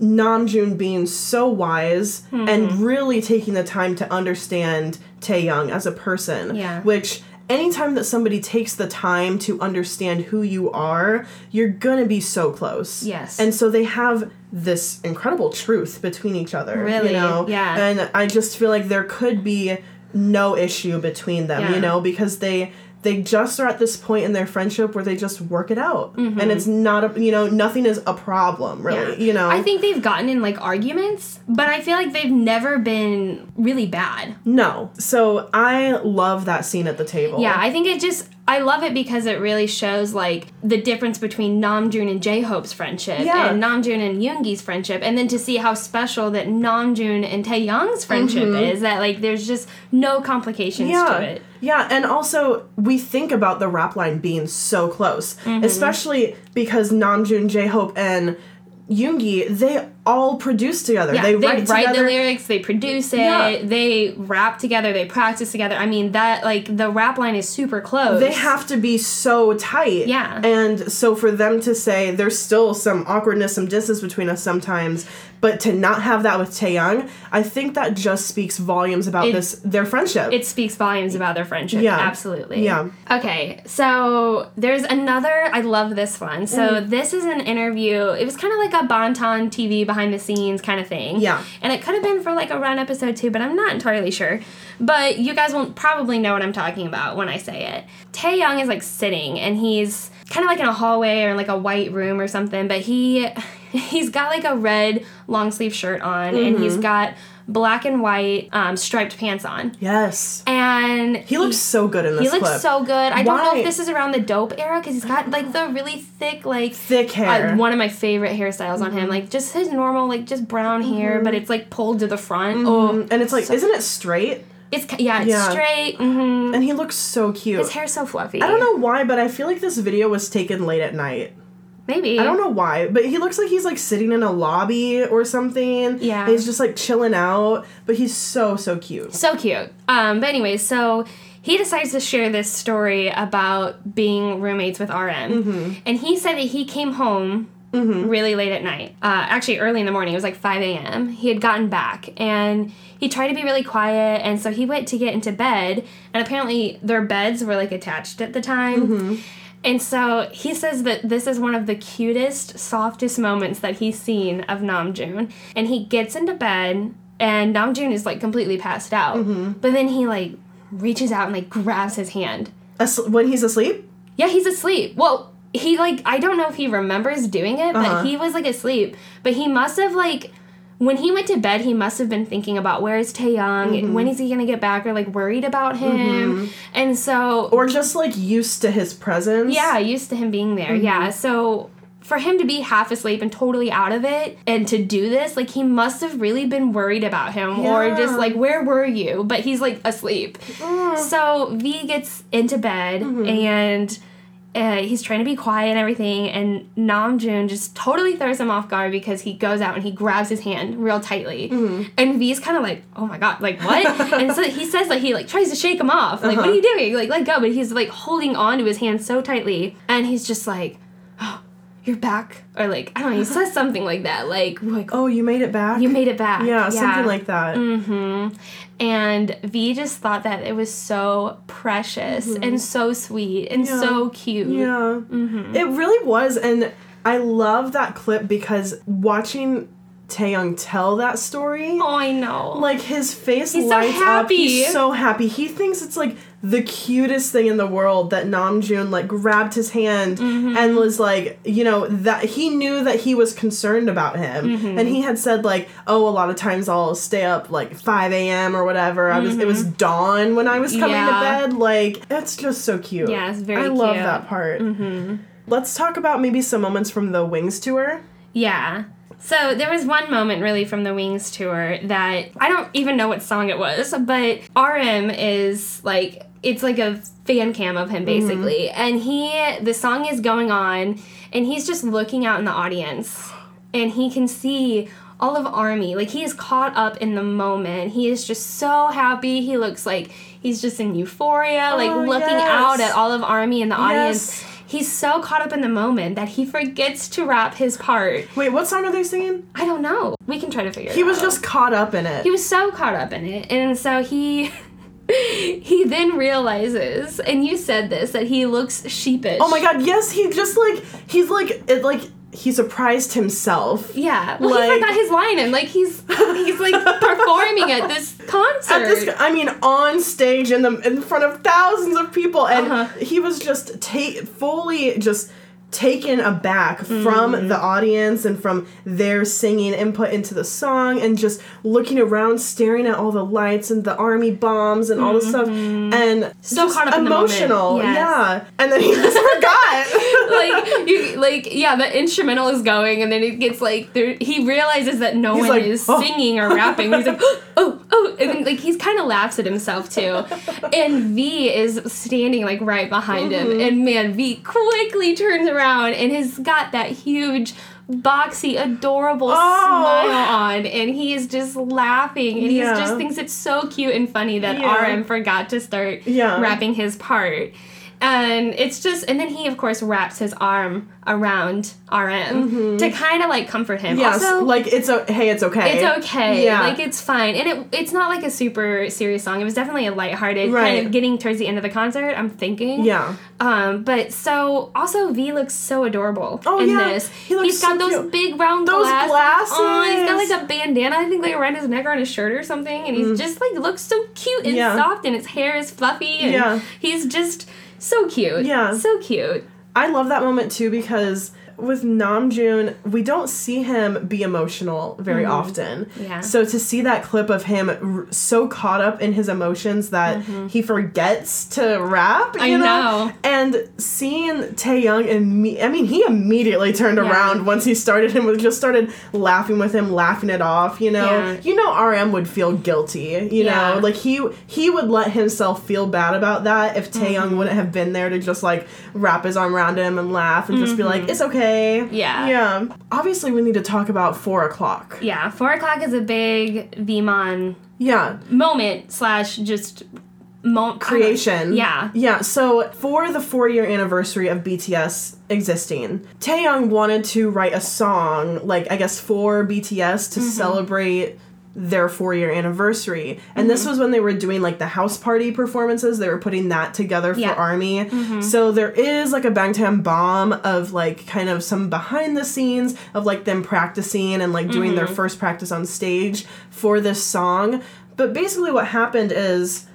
Namjoon being so wise Mm-hmm. and really taking the time to understand Taehyung as a person. Yeah. Which anytime that somebody takes the time to understand who you are, you're gonna be so close. Yes. And so they have this incredible truth between each other. Really, You know? yeah. And I just feel like there could be no issue between them, Yeah. you know, because they they just are at this point in their friendship where they just work it out. Mm-hmm. And it's not a you know, nothing is a problem, really. You know. I think they've gotten in like arguments, but I feel like they've never been really bad. no. So I love that scene at the table. Yeah, I think it just I love it because it really shows like the difference between Namjoon and J Hope's friendship Yeah. and Namjoon and Yoongi's friendship, and then to see how special that Namjoon and Taehyung's friendship is. That like there's just no complications Mm-hmm. yeah. to it. Yeah, and also we think about the rap line being so close, Mm-hmm. especially because Namjoon, J Hope, and Yoongi, they all produce together. Yeah, they, they, write, write, the lyrics, they produce it, Yeah. they rap together, they practice together. I mean that like the rap line is super close. They have to be so tight. Yeah. And so for them to say there's still some awkwardness, some distance between us sometimes, but to not have that with Taehyung, I think that just speaks volumes about It- this their friendship. it speaks volumes about their friendship. Yeah. Absolutely. Yeah. Okay, so there's another. I love this one. So Mm. this is an interview. It was kind of like a Bangtan TV behind the scenes kind of thing. Yeah. And it could have been for like a run episode too, but I'm not entirely sure. But you guys will probably know what I'm talking about when I say it. Taehyung is like sitting, and he's kind of like in a hallway or in like a white room or something. But he he's got like a red long sleeve shirt on, and he's Mm-hmm. got black and white um, striped pants on. yes. And He looks so good in this he looks clip. so good. I don't know if this is around the dope era because he's got like the really thick, like thick hair. Mm-hmm. uh, one of my favorite hairstyles on him. Like just his normal, like just brown hair, but it's like pulled to the front. Oh, and it's like, so- isn't it straight? it's yeah, it's Yeah. straight. hmm And he looks so cute. His hair's so fluffy. I don't know why, but I feel like this video was taken late at night. Maybe I don't know why, but he looks like he's like sitting in a lobby or something. Yeah. He's just like chilling out, but he's so so cute. So cute. Um, but anyways, so he decides to share this story about being roommates with RM. And he said that he came home really late at night. Uh, actually, early in the morning. It was like 5 a.m. He had gotten back and he tried to be really quiet. And so he went to get into bed. And apparently, their beds were like attached at the time. And so he says that this is one of the cutest, softest moments that he's seen of Namjoon. And he gets into bed, and Namjoon is like completely passed out. But then he like reaches out and like grabs his hand. As- when he's asleep? Yeah, he's asleep. Well, he like I don't know if he remembers doing it, Uh-huh. but he was like asleep. But he must have like when he went to bed, he must have been thinking about where is Taehyung, Mm-hmm. when is he gonna get back, or like worried about him. And so Or just like used to his presence? yeah, used to him being there. Mm-hmm. Yeah. So for him to be half asleep and totally out of it and to do this, like he must have really been worried about him or just like, where were you? But he's like asleep. Mm. So V gets into bed Mm-hmm. and uh, he's trying to be quiet and everything, and Namjoon just totally throws him off guard because he goes out and he grabs his hand real tightly, Mm-hmm. and V's kind of like, "Oh my god, like what?" and so he says like he like tries to shake him off, like, "What are you Uh-huh. doing? Like let go!" But he's like holding on to his hand so tightly, and he's just like, "Oh, you're back," or like I don't know, he says something like that, like like Oh, you made it back? you made it back, yeah, something like that. Mm-hmm. And V just thought that it was so precious and so sweet and Mm-hmm. Yeah. so cute. Yeah. Mm-hmm. It really was. And I love that clip because watching Taehyung tell that story, Oh, I know. like his face He's so lights up. happy. He's so happy. He thinks it's like the cutest thing in the world that Namjoon like grabbed his hand Mm-hmm. and was like, you know, that he knew that he was concerned about him. Mm-hmm. And he had said like, oh, a lot of times I'll stay up like 5 a.m. or whatever. I was it was dawn when I was coming Mm-hmm. Yeah. to bed. Like it's just so cute. Yeah, it's very I love that part. Mm-hmm. Let's talk about maybe some moments from the Wings tour. yeah. So there was one moment really from the Wings tour that I don't even know what song it was, but RM is like it's like a fan cam of him mm-hmm. basically, and he the song is going on, and he's just looking out in the audience, and he can see all of Army like he is caught up in the moment. He is just so happy. He looks like he's just in euphoria, oh, like Oh, looking yes. out at all of Army in the audience. Yes. He's so caught up in the moment that he forgets to rap his part. Wait, what song are they singing? I don't know. We can try to figure it out. He was just caught up in it. he was so caught up in it. And so he he then realizes, and you said this, that he looks sheepish. oh my god, yes, he just like he's like it like he surprised himself. Yeah. Well, Like- he forgot his line and like he's he's like performing at this concert. At this, I mean, on stage in the in front of thousands of people, and Uh-huh. he was just ta- fully just taken aback Mm-hmm. from the audience and from their singing input into the song, and just looking around, staring at all the lights and the army bombs and all the stuff, and Mm-hmm. So just caught up emotional, Yes. yeah. And then he just forgot. Like you like yeah the instrumental is going and then it gets like there he realizes that no He's one like, is "Oh." singing or rapping he's like oh oh and then, like he's kind of laughs at himself too and v is standing like right behind Mm-hmm. him and man v quickly turns around and has got that huge boxy adorable Oh. smile on and he is just laughing and Yeah. he just thinks it's so cute and funny that Yeah. rm forgot to start Yeah. rapping his part and it's just and then he of course wraps his arm around RM to kind of like comfort him. Mm-hmm. yes, also, like it's a hey, it's okay. it's okay. Yeah. Like it's fine. And it it's not like a super serious song. It was definitely a lighthearted Right. kind of getting towards the end of the concert, I'm thinking. yeah. Um, but so also V looks so adorable Oh, in yeah. this. He looks He's got so those cute. big round Those glasses. Oh, he's got like a bandana, I think like around his neck or on his shirt or something, and he's just like looks so cute and Mm. Yeah. soft, and his hair is fluffy, and Yeah. he's just so cute. Yeah. so cute. I love that moment too because with Namjoon, we don't see him be emotional very often. Mm-hmm. Yeah. So to see that clip of him r- so caught up in his emotions that he forgets to rap, you Mm-hmm. I know. And seeing Taehyung, imme- I mean, he immediately turned Yeah. around once he started him, just started laughing with him, laughing it off. You know, Yeah. you know, RM would feel guilty. You Yeah. know, like he he would let himself feel bad about that if Taehyung Mm-hmm. wouldn't have been there to just like wrap his arm around him and laugh and just be like, it's okay. Mm-hmm. Yeah. Yeah. Obviously, we need to talk about four o'clock. Yeah, four o'clock is a big Vmon Yeah. moment slash just mo- creation. Yeah. Yeah. So for the four year anniversary of BTS existing, Taehyung wanted to write a song, like I guess for BTS to celebrate their four year anniversary. And mm-hmm. this was when they were doing like the house party performances. They were putting that together for Yeah. Army. Mm-hmm. So there is like a Bangtan bomb of like kind of some behind the scenes of like them practicing and like doing their mm-hmm. first practice on stage for this song. But basically what happened is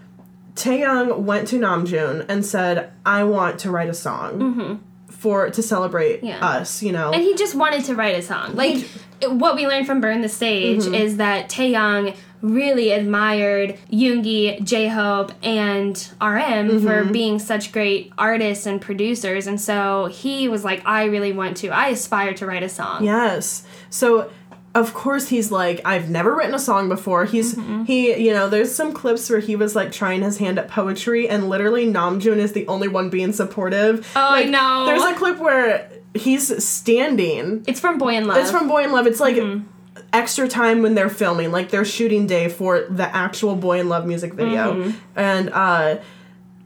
Taehyung went to Namjoon and said, "I want to write a song for to celebrate Mm-hmm. Yeah. us." You know, And he just wanted to write a song. Like what we learned from Burn the Stage Mm-hmm. is that Taehyung really admired Yoongi, J-Hope, and RM for Mm-hmm. being such great artists and producers. And so he was like, I really want to. I aspire to write a song. yes. So of course he's like, "I've never written a song before." He's Mm-hmm. he, you know, there's some clips where he was like trying his hand at poetry, and literally Namjoon is the only one being supportive. Oh, I Like, know. There's a clip where he's standing It's from Boy in Love. It's from Boy in Love. It's like Mm-hmm. extra time when they're filming, like their shooting day for the actual Boy in Love music video. Mm-hmm. And uh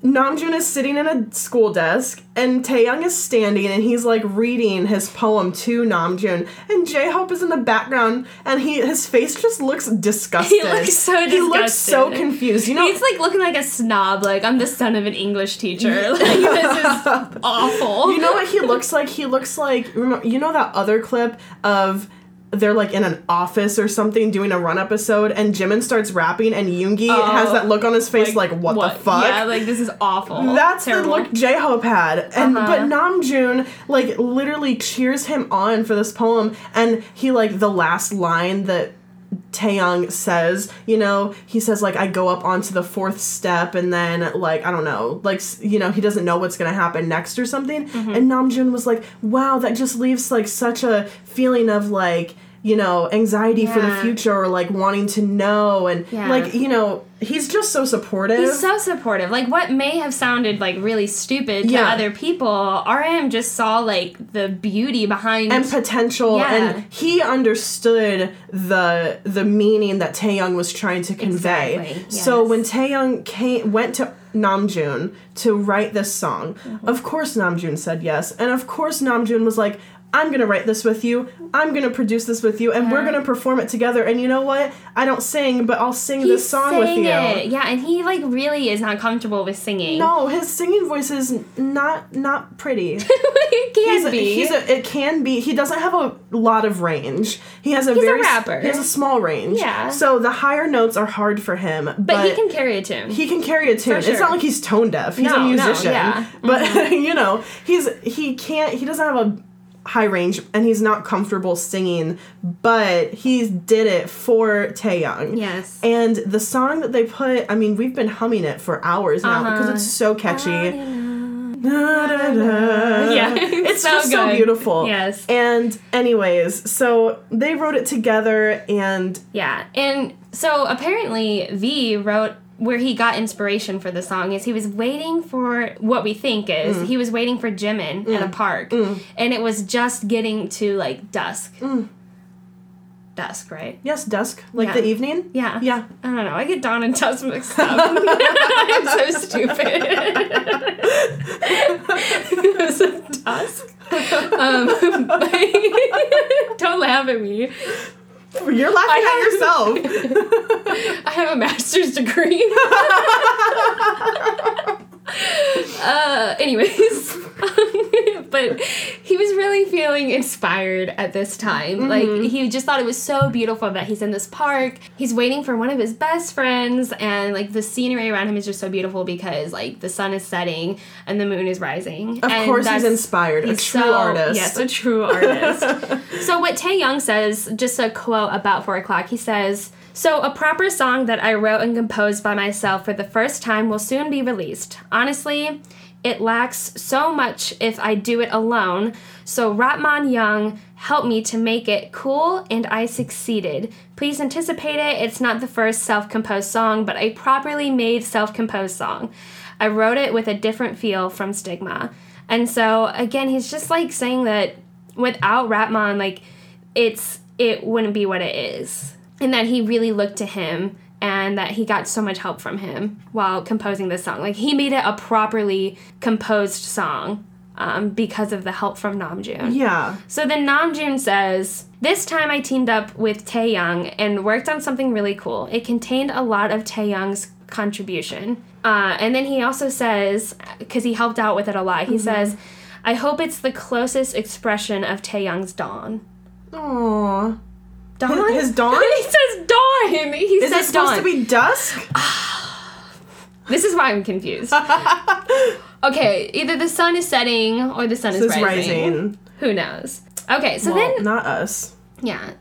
Namjoon is sitting in a school desk and Taehyung is standing and he's like reading his poem to Namjoon and J-Hope is in the background and he his face just looks disgusted. He looks so disgusting. He looks so confused. You know He's like looking like a snob. Like I'm the son of an English teacher. Like this is awful. You know what he looks like? He looks like you know that other clip of they're like in an office or something doing a run episode and Jimin starts rapping and Yoongi Oh, has that look on his face like, what, the fuck? Yeah, like this is awful. That's Terrible. the look J Hope had, and Uh-huh. but Namjoon like literally cheers him on for this poem, and he like the last line that Taehyung says, you know, he says like I go up onto the fourth step, and then like I don't know, like you know he doesn't know what's gonna happen next or something, Mm-hmm. and Namjoon was like, wow, that just leaves like such a feeling of like you know anxiety for the future or like wanting to know and Yeah. like you know he's just so supportive. He's so supportive. Like what may have sounded like really stupid to Yeah. other people, RM just saw like the beauty behind and potential Yeah. and he understood the the meaning that Taehyung was trying to convey. Exactly, So yes. when Taehyung came went to Namjoon to write this song, Mm-hmm. of course Namjoon said yes. And of course Namjoon was like I'm gonna write this with you. I'm gonna produce this with you, and we're gonna perform it together. And you know what? I don't sing, but I'll sing he this song with you. It. Yeah, and he like really is not comfortable with singing. No, his singing voice is not not pretty. it can he's a, be. he's a, it can be. He doesn't have a lot of range. He has a a very s- rapper. He has a small range. Yeah. So the higher notes are hard for him, but, but, he can carry a tune. he can carry a tune. It's sure. not like he's tone deaf. He's No, a no, musician. yeah. Mm-hmm. But you know, he's he can't. He doesn't have a high range, and he's not comfortable singing. But he did it for Taehyung. yes. And the song that they put, I mean, we've been humming it for hours now because Uh-huh. it's so catchy. Yeah, Yeah, it's so just so beautiful. Yes. And anyways, so they wrote it together, and Yeah, and so apparently V wrote where he got inspiration for the song is he was waiting for what we think is Mm. he was waiting for Jimin at a park, and it was just getting to like dusk. Dusk, right? yes, dusk, like Yeah. the evening. Yeah. Yeah. I don't know. I get dawn and dusk mixed up. I'm so stupid. it was it dusk? Um, don't laugh at me. You're laughing at yourself. I have a master's degree. uh, anyways, but he was really feeling inspired at this time. Like he just thought it was so beautiful that he's in this park. He's waiting for one of his best friends, and like the scenery around him is just so beautiful because like the sun is setting and the moon is rising. Of and course, he's inspired. a true so- artist. Yes, a true artist. so what Taehyung says, just a quote about Four O'clock, he says, "So a proper song that I wrote and composed by myself for the first time will soon be released. Honestly." It lacks so much if I do it alone, so Rapmon hyung helped me to make it cool and I succeeded. Please anticipate it. It's not the first self composed song, but a properly made self composed song. I wrote it with a different feel from Stigma. And so again, he's just like saying that without Rapmon, like it's it wouldn't be what it is. And that he really looked to him and that he got so much help from him while composing this song. Like he made it a properly composed song um, because of the help from Namjoon. Yeah. So then Namjoon says, This time I teamed up with Taehyung and worked on something really cool. It contained a lot of Taehyung's contribution. Uh, and then he also says, because he helped out with it a lot, he says, I hope it's the closest expression of Taehyung's dawn. Aww. Dawn? His dawn? he says dawn! He Is said it supposed dawn. to be dusk? This is why I'm confused. okay, either the sun is setting or the sun is rising. rising. Who knows? Okay, so Well, then not us. Yeah.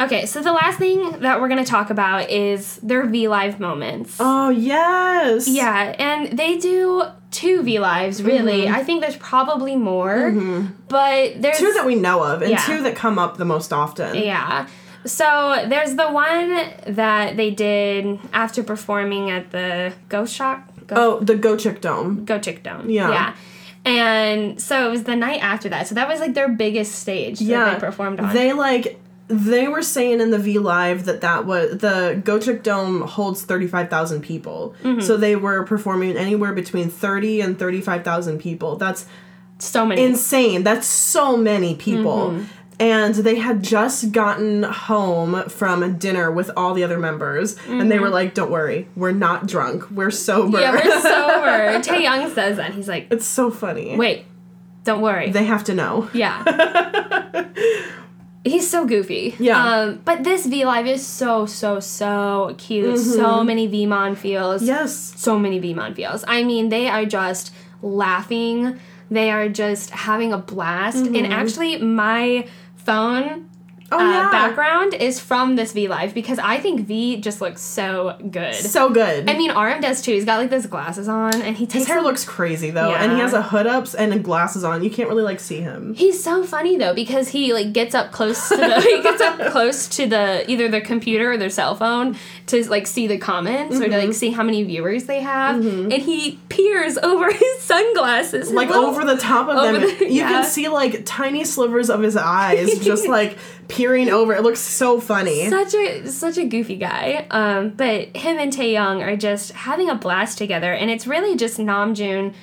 Okay, so the last thing that we're going to talk about is their V Live moments. Oh yes. Yeah, and they do two V Lives, really. Mm-hmm. I think there's probably more, but there's. Two that we know of, and Yeah. two that come up the most often. Yeah. So there's the one that they did after performing at the Ghost Shock. Go, Oh, the Gocheok Dome. Gocheok Dome. Yeah. Yeah. And so it was the night after that. So that was like their biggest stage that Yeah. they performed on. They like they were saying in the V Live that that was the Gocheok Dome holds thirty five thousand people. Mm-hmm. So they were performing anywhere between thirty and thirty five thousand people. That's so many. insane. That's so many people. Mm-hmm. And they had just gotten home from dinner with all the other members, and they were like, "Don't worry, we're not drunk. We're sober." Mm-hmm. yeah, we're sober. Taehyung says that. He's like, it's so funny. wait, don't worry. They have to know. Yeah. He's so goofy. Yeah. Um, but this V Live is so, so, so cute. Mm-hmm. So many Vmon feels. Yes. So many Vmon feels. I mean, they are just laughing. They are just having a blast. And actually, my phone. Oh uh, yeah. background is from this V Live because I think V just looks so good. So good. I mean, RM does too. He's got like those glasses on, and he takes His hair looks crazy though, and he has a hood up and glasses on. You can't really like see him. He's so funny though because he like gets up close to the he gets up close to the either their computer or their cell phone to like see the comments or to Mm-hmm. like see how many viewers they have, and he peers over his sunglasses, Like little- over the top of them, the- you yeah. can see like tiny slivers of his eyes just like peering over. It looks so funny. Such a such a goofy guy, um, but him and Taehyung are just having a blast together, and it's really just Namjoon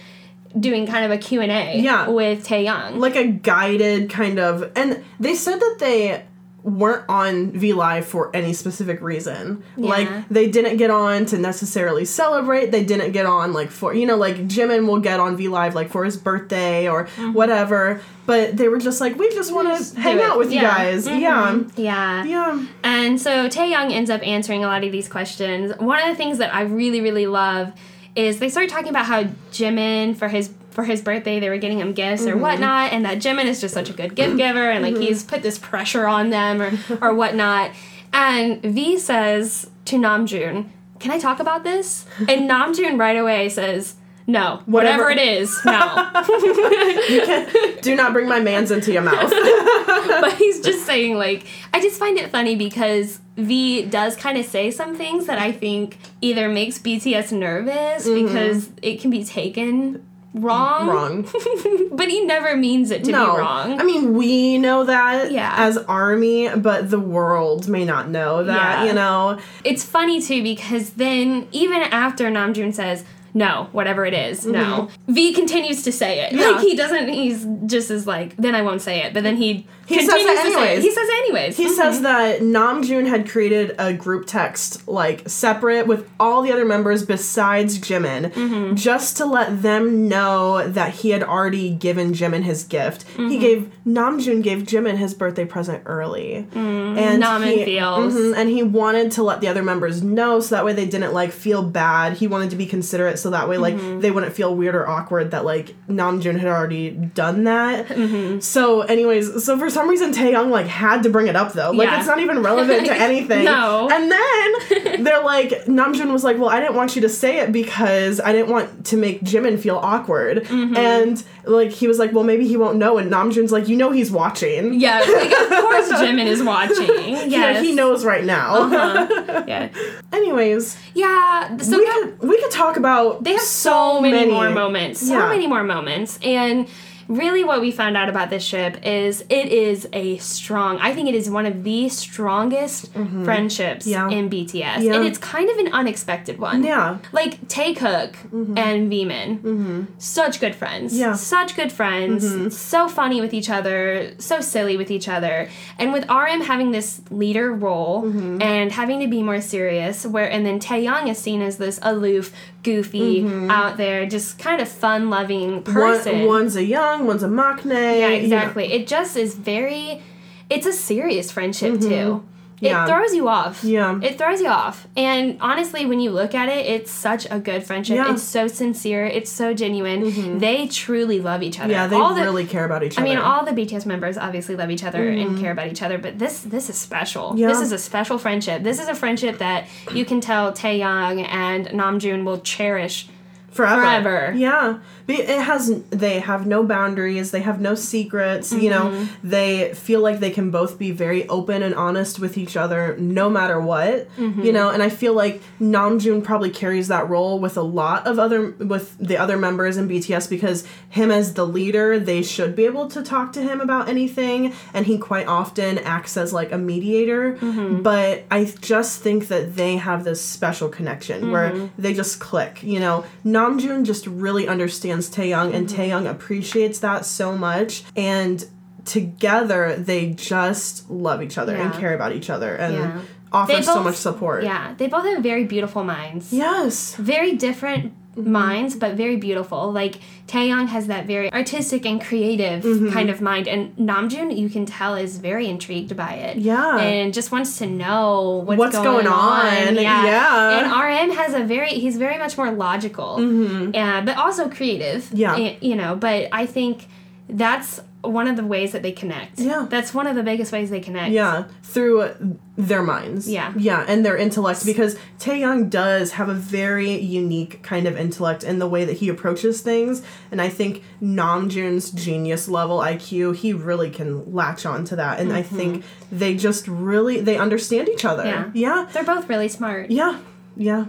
doing kind of a Q and A Yeah. with Taehyung. like a guided kind of and they said that they weren't on V Live for any specific reason. Yeah. Like they didn't get on to necessarily celebrate. They didn't get on like for you know like Jimin will get on V Live like for his birthday or whatever. But they were just like we just want Mm-hmm. To hang out with you Yeah. guys. Mhm. Yeah. yeah. Yeah. And so Taehyung ends up answering a lot of these questions. One of the things that I really, really love is they start talking about how Jimin for his for his birthday they were getting him gifts or mm-hmm. whatnot, and that Jimin is just such a good gift mm-hmm. giver, and like he's mm-hmm. put this pressure on them or or whatnot. And V says to Namjoon, "Can I talk about this?" And Namjoon right away says. No, whatever, Whatever- it is, no. you Do not bring my man's into your mouth. but he's just saying like I just find it funny because V does kind of say some things that I think either makes BTS nervous because it can be taken wrong, Wrong. but he never means it to no. be wrong. I mean, we know that Yeah. as army, but the world may not know that, Yeah. you know. it's funny too because then even after Namjoon says no, whatever it is, no. V continues to say it. Mm-hmm. Yeah. Like he doesn't. He's just is like. Then I won't say it. But then he, He says continues it to say it. anyways. He says it anyways. He Mhm. says that Namjoon had created a group text like separate with all the other members besides Jimin, Mm-hmm. just to let them know that he had already given Jimin his gift. Mm-hmm. He gave Namjoon gave Jimin his birthday present early, and Mm, Namin he, feels. Mhm, and he wanted to let the other members know so that way they didn't like feel bad. He wanted to be considerate so that way like Mm-hmm. they wouldn't feel weird or awkward that like Namjoon had already done that. Mm-hmm. So, anyways, so for some reason Taehyung like had to bring it up though. Like Yeah. it's not even relevant to anything. No. And then they're like, Namjoon was like, well, I didn't want you to say it because I didn't want to make Jimin feel awkward. Mm-hmm. And like he was like, well, maybe he won't know. And Namjoon's like, you know, he's watching. Yeah, like, of course Jimin is watching. Yes. Yeah, he knows right now. Uh-huh. Yeah. Anyways, Yeah. So we that- could we could talk about they have so, many, more moments. So Yeah. many more moments. And really what we found out about this ship is it is a strong i think it is one of the strongest friendships Mm-hmm. Yeah. in bts Yeah. and it's kind of an unexpected one Yeah. like taekook and vmon such good friends Mm-hmm. Yeah. Mm-hmm. such good friends so funny with each other so silly with each other and with rm having this leader role Mm-hmm. and having to be more serious where and then taehyung is seen as this aloof goofy out there just kind of fun loving person Mm-hmm. One, one's a young, one's a maknae. yeah, you know. exactly. It just is very. It's a serious friendship too. It Mm-hmm. Yeah. throws you off. Yeah. It throws you off. And honestly, when you look at it, it's such a good friendship. Yeah. Mm-hmm. It's so sincere. It's so genuine. They truly love each other. Yeah, they all the, really care about each other. I mean, all the BTS members obviously love each other and care about each other, but this this is special. Yeah. This is a special friendship. This is a friendship that you can tell Taehyung and Namjoon will cherish forever. forever. Yeah, Be- it has. They have no boundaries. They have no secrets. You know, Mm-hmm. they feel like they can both be very open and honest with each other, no matter what. Mm-hmm. You know, and I feel like Namjoon probably carries that role with a lot of other with the other members in BTS because him as the leader, they should be able to talk to him about anything, and he quite often acts as like a mediator. Mm-hmm. But I just think that they have this special connection where Mm-hmm. they just click. You know, Namjoon just really understands Taehyung, and Mm-hmm. Taehyung appreciates that so much, and together they just love each other and care about each other and Yeah. offer They so much support. Yeah, they both have very beautiful minds. Yes. Very different Mm-hmm. minds, but very beautiful. Like Taehyung has that very artistic and creative Mm-hmm. kind of mind, and Namjoon, you can tell, is very intrigued by it. Yeah. and just wants to know what's, What's going on, yeah. and RM has a very he's very much more logical, Hmm. yeah, but also creative. Mm-hmm. Yeah. you know. But I think that's one of the ways that they connect. Yeah. that's one of the biggest ways they connect. Yeah, through their minds. Yeah. Yeah, and their intellect because Taehyung does have a very unique kind of intellect in the way that he approaches things, and I think Namjoon's genius level IQ, he really can latch on to that, and I mm-hmm. think they just really they understand each other. Yeah. Yeah. they're both really smart. Yeah. Yeah.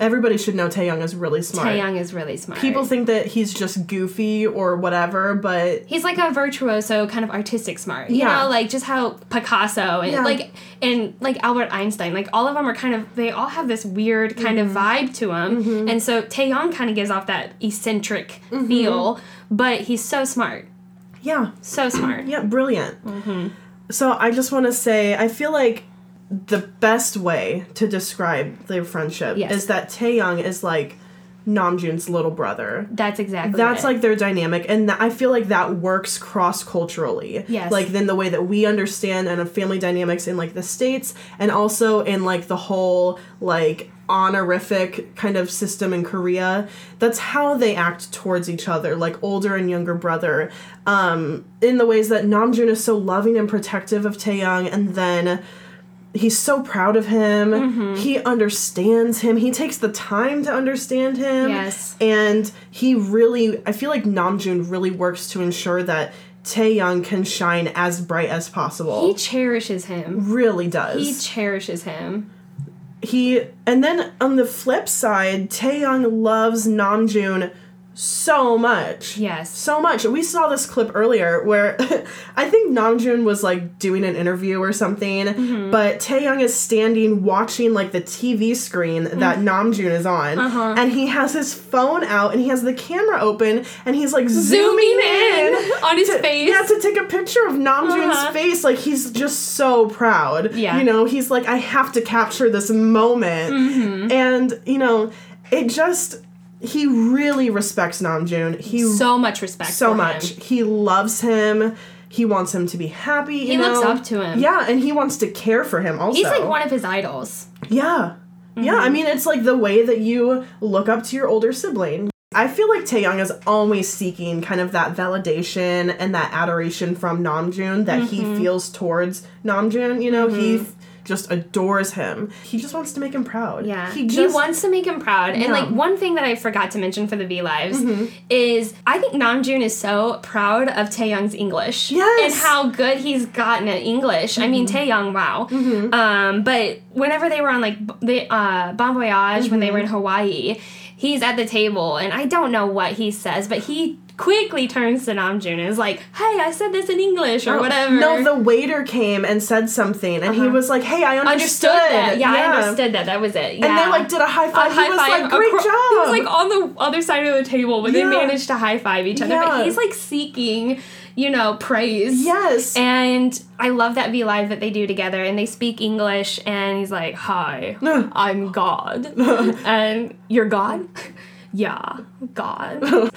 Everybody should know Taehyung is really smart. Taehyung is really smart. People think that he's just goofy or whatever, but he's like a virtuoso kind of artistic smart you Yeah. know like just how picasso and Yeah. like and like albert einstein like all of them are kind of they all have this weird kind of Mm-hmm. vibe to them and so taehyung kind of gives off that eccentric Mm-hmm. feel but he's so smart yeah. so smart Yeah, brilliant. Mm-hmm. So I just want to say, I feel like the best way to describe their friendship Yes. is that Taehyung is like Namjoon's little brother. that's exactly That's it. like their dynamic, and th- I feel like that works cross culturally. Yes. Like then the way that we understand and of family dynamics in like the states, and also in like the whole like honorific kind of system in Korea. That's how they act towards each other, like older and younger brother. Um, in the ways that Namjoon is so loving and protective of Taehyung, and then he's so proud of him. Mm-hmm. He understands him. He takes the time to understand him. Yes. And he really, I feel like Namjoon really works to ensure that Taehyung can shine as bright as possible. he cherishes him really does. he cherishes him he and then on the flip side, Taehyung loves Namjoon so much. yes So much. We saw this clip earlier where I think Namjoon was like doing an interview or something, Mm-hmm. but Taehyung is standing watching like the TV screen that Mm. Namjoon is on, Uh-huh. and he has his phone out and he has the camera open and he's like zooming, zooming in in. on his to, face Yeah, to take a picture of Namjoon's Uh-huh. face. Like he's just so proud. Yeah. You know, he's like, I have to capture this moment. Mm-hmm. And, you know, it just he really respects Namjoon. He so much respect so much. him. He loves him. He wants him to be happy. You He looks up to him. Yeah, and he wants to care for him also. he's like one of his idols Yeah. Yeah, Mm-hmm. I mean, it's like the way that you look up to your older sibling. I feel like Taehyung is always seeking kind of that validation and that adoration from Namjoon that he Mm-hmm. feels towards Namjoon. You know, he f- just adores him. He just wants to make him proud. Yeah, He he, just wants to make him proud. And Yeah. Mm-hmm. like one thing that I forgot to mention for the V Lives is I think Namjoon is so proud of Taehyung's English. Yes. Mm-hmm. And how good he's gotten at English. I mean Taehyung, wow. Um, but whenever they were on like the uh, Bon Voyage when they Mm-hmm. were in Hawaii, he's at the table and I don't know what he says, but he quickly turns to Namjoon and is like, "Hey, I said this in English or Oh, whatever." No, the waiter came and said something, and he Uh-huh. was like, "Hey, I understood." understood that. Yeah, I understood that. That was it. Yeah. And they like did a high A five. high he was five like, "Great job." He was like on the other side of the table, but they managed to high five each other. Yeah. But he's like seeking, you know, praise. "Yes." And I love that V Live that they do together, and they speak English, and he's like, "Hi, I'm God," and you're God. Yeah, God.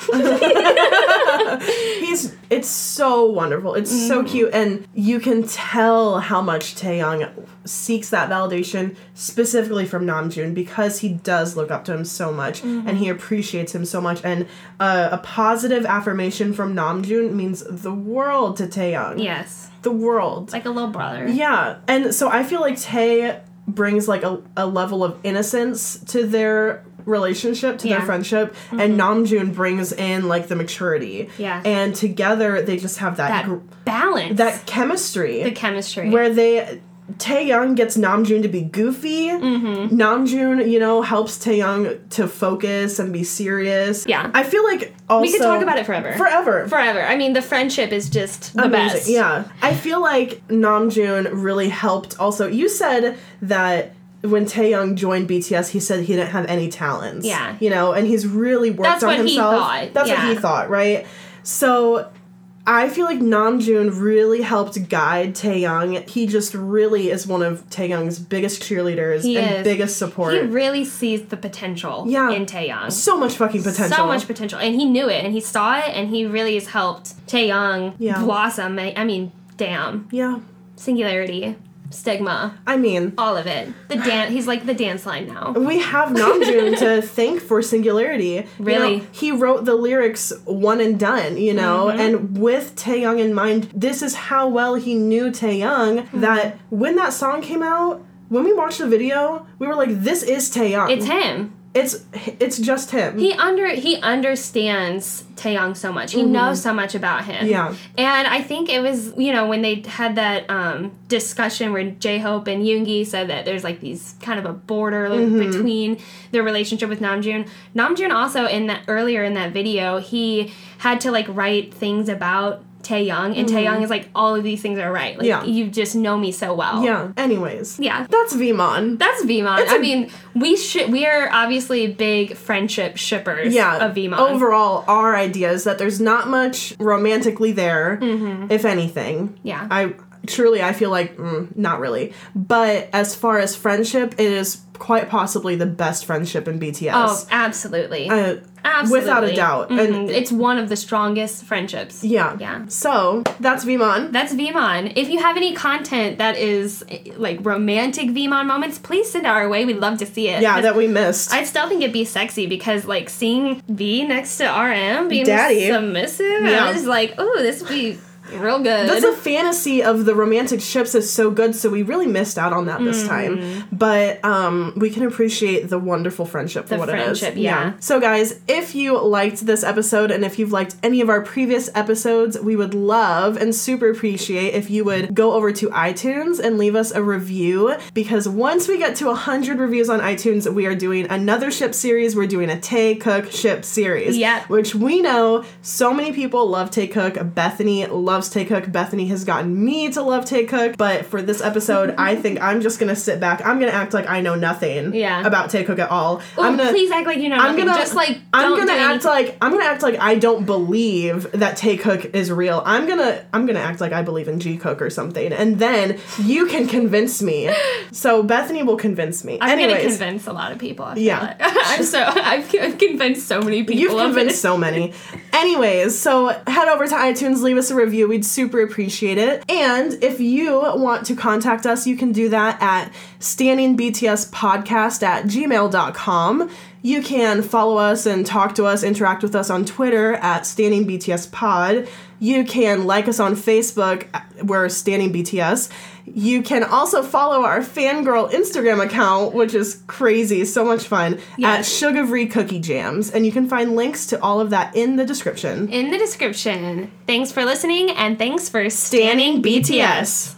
He's it's so wonderful. It's so Mm-hmm. cute and you can tell how much Taehyung seeks that validation specifically from Namjoon because he does look up to him so much Mm-hmm. and he appreciates him so much and uh, a positive affirmation from Namjoon means the world to Taehyung. yes, The world. like a little brother. Yeah, and so I feel like Tae brings like a, a level of innocence to their relationship, to Yeah. their friendship, and Namjoon brings in like the maturity. Yeah. and together they just have that That gr- balance. that chemistry the chemistry. where they. Taehyung gets Namjoon to be goofy. Mm-hmm. Namjoon, you know, helps Taehyung to focus and be serious. Yeah. I feel like also we could talk about it forever. forever. Forever. I mean, the friendship is just the Amazing. best. Yeah. I feel like Namjoon really helped also. You said that when Taehyung joined BTS, he said he didn't have any talents. Yeah. You know, and he's really worked That's on what he himself. thought, That's what he thought, right? So I feel like Namjoon really helped guide Taehyung. He just really is one of Taehyung's biggest cheerleaders He and is. biggest support. He really sees the potential Yeah. in Taehyung. so much fucking potential. So much potential. And he knew it and he saw it and he really has helped Taehyung Yeah. blossom. I mean, damn. Yeah. Singularity, stigma, I mean, all of it. The dance he's like the dance line now. we have Namjoon to thank for Singularity. You Really? know, he wrote the lyrics one and done, you know, Mm-hmm. and with Taehyung in mind, this is how well he knew Taehyung Mm-hmm. that when that song came out, when we watched the video, we were like, this is Taehyung. It's him. It's it's just him. He under he understands Taehyung so much. He knows so much about him. Mm-hmm. Yeah. And I think it was, you know, when they had that um, discussion where J Hope and Yoongi said that there's like these kind of a border Mm-hmm. between their relationship with Namjoon. Namjoon also in that earlier in that video, he had to like write things about Taehyung, and Taehyung is like, all of these things are right. Like Mm-hmm. Yeah. you just know me so well. yeah. Anyways. Yeah. That's Vmon. That's Vmon. It's I a- mean, we should we are obviously big friendship shippers yeah. of Vmon. Overall, our idea is that there's not much romantically there, if anything. Mm-hmm. Yeah. I truly I feel like mm, not really. But as far as friendship, it is quite possibly the best friendship in BTS. Oh, absolutely. Uh, absolutely. without a doubt. Mhm. And- it's one of the strongest friendships. yeah. Yeah. So that's Vmon. That's Vmon. If you have any content that is like romantic Vmon moments, please send it our way. We'd love to see it. Yeah, that we missed. I still think it'd be sexy because like seeing V next to RM being Daddy. submissive, Yeah. I was like, oh, this would be real good. That's a fantasy of the romantic ships is so good, so we really missed out on that this Mm. time. But um, we can appreciate the wonderful friendship for The what friendship, it is. yeah. So, guys, if you liked this episode and if you've liked any of our previous episodes, we would love and super appreciate if you would go over to iTunes and leave us a review. Because once we get to 100 reviews on iTunes, we are doing another ship series. We're doing a Taekook ship series. Yep. Which we know so many people love Taekook. Bethany loves Taekook. Bethany has gotten me to love Taekook. But for this episode, I think I'm just gonna sit back. I'm gonna act like I know nothing Yeah. about Taekook at all. Ooh, I'm gonna please act like you know I'm nothing. gonna just like I'm gonna act anything. like I'm gonna act like I don't believe that Taekook is real. I'm gonna I'm gonna act like I believe in Jikook or something, and then you can convince me. So Bethany will convince me. I'm Anyways, gonna convince a lot of people. I Yeah. I'm so I've, I've convinced so many people. You've convinced so many. Anyways, so head over to iTunes, leave us a review. We'd super appreciate it. And if you want to contact us, you can do that at stanningbtspodcast at gmail.com. You can follow us and talk to us, interact with us on Twitter at stanningbtspod. You can like us on Facebook, we're Stanning BTS. You can also follow our fangirl Instagram account, which is crazy, so much fun, Yes. at Sugary Cookie Jams. And you can find links to all of that in the description. in the description. Thanks for listening and thanks for Stanning stanning BTS. BTS.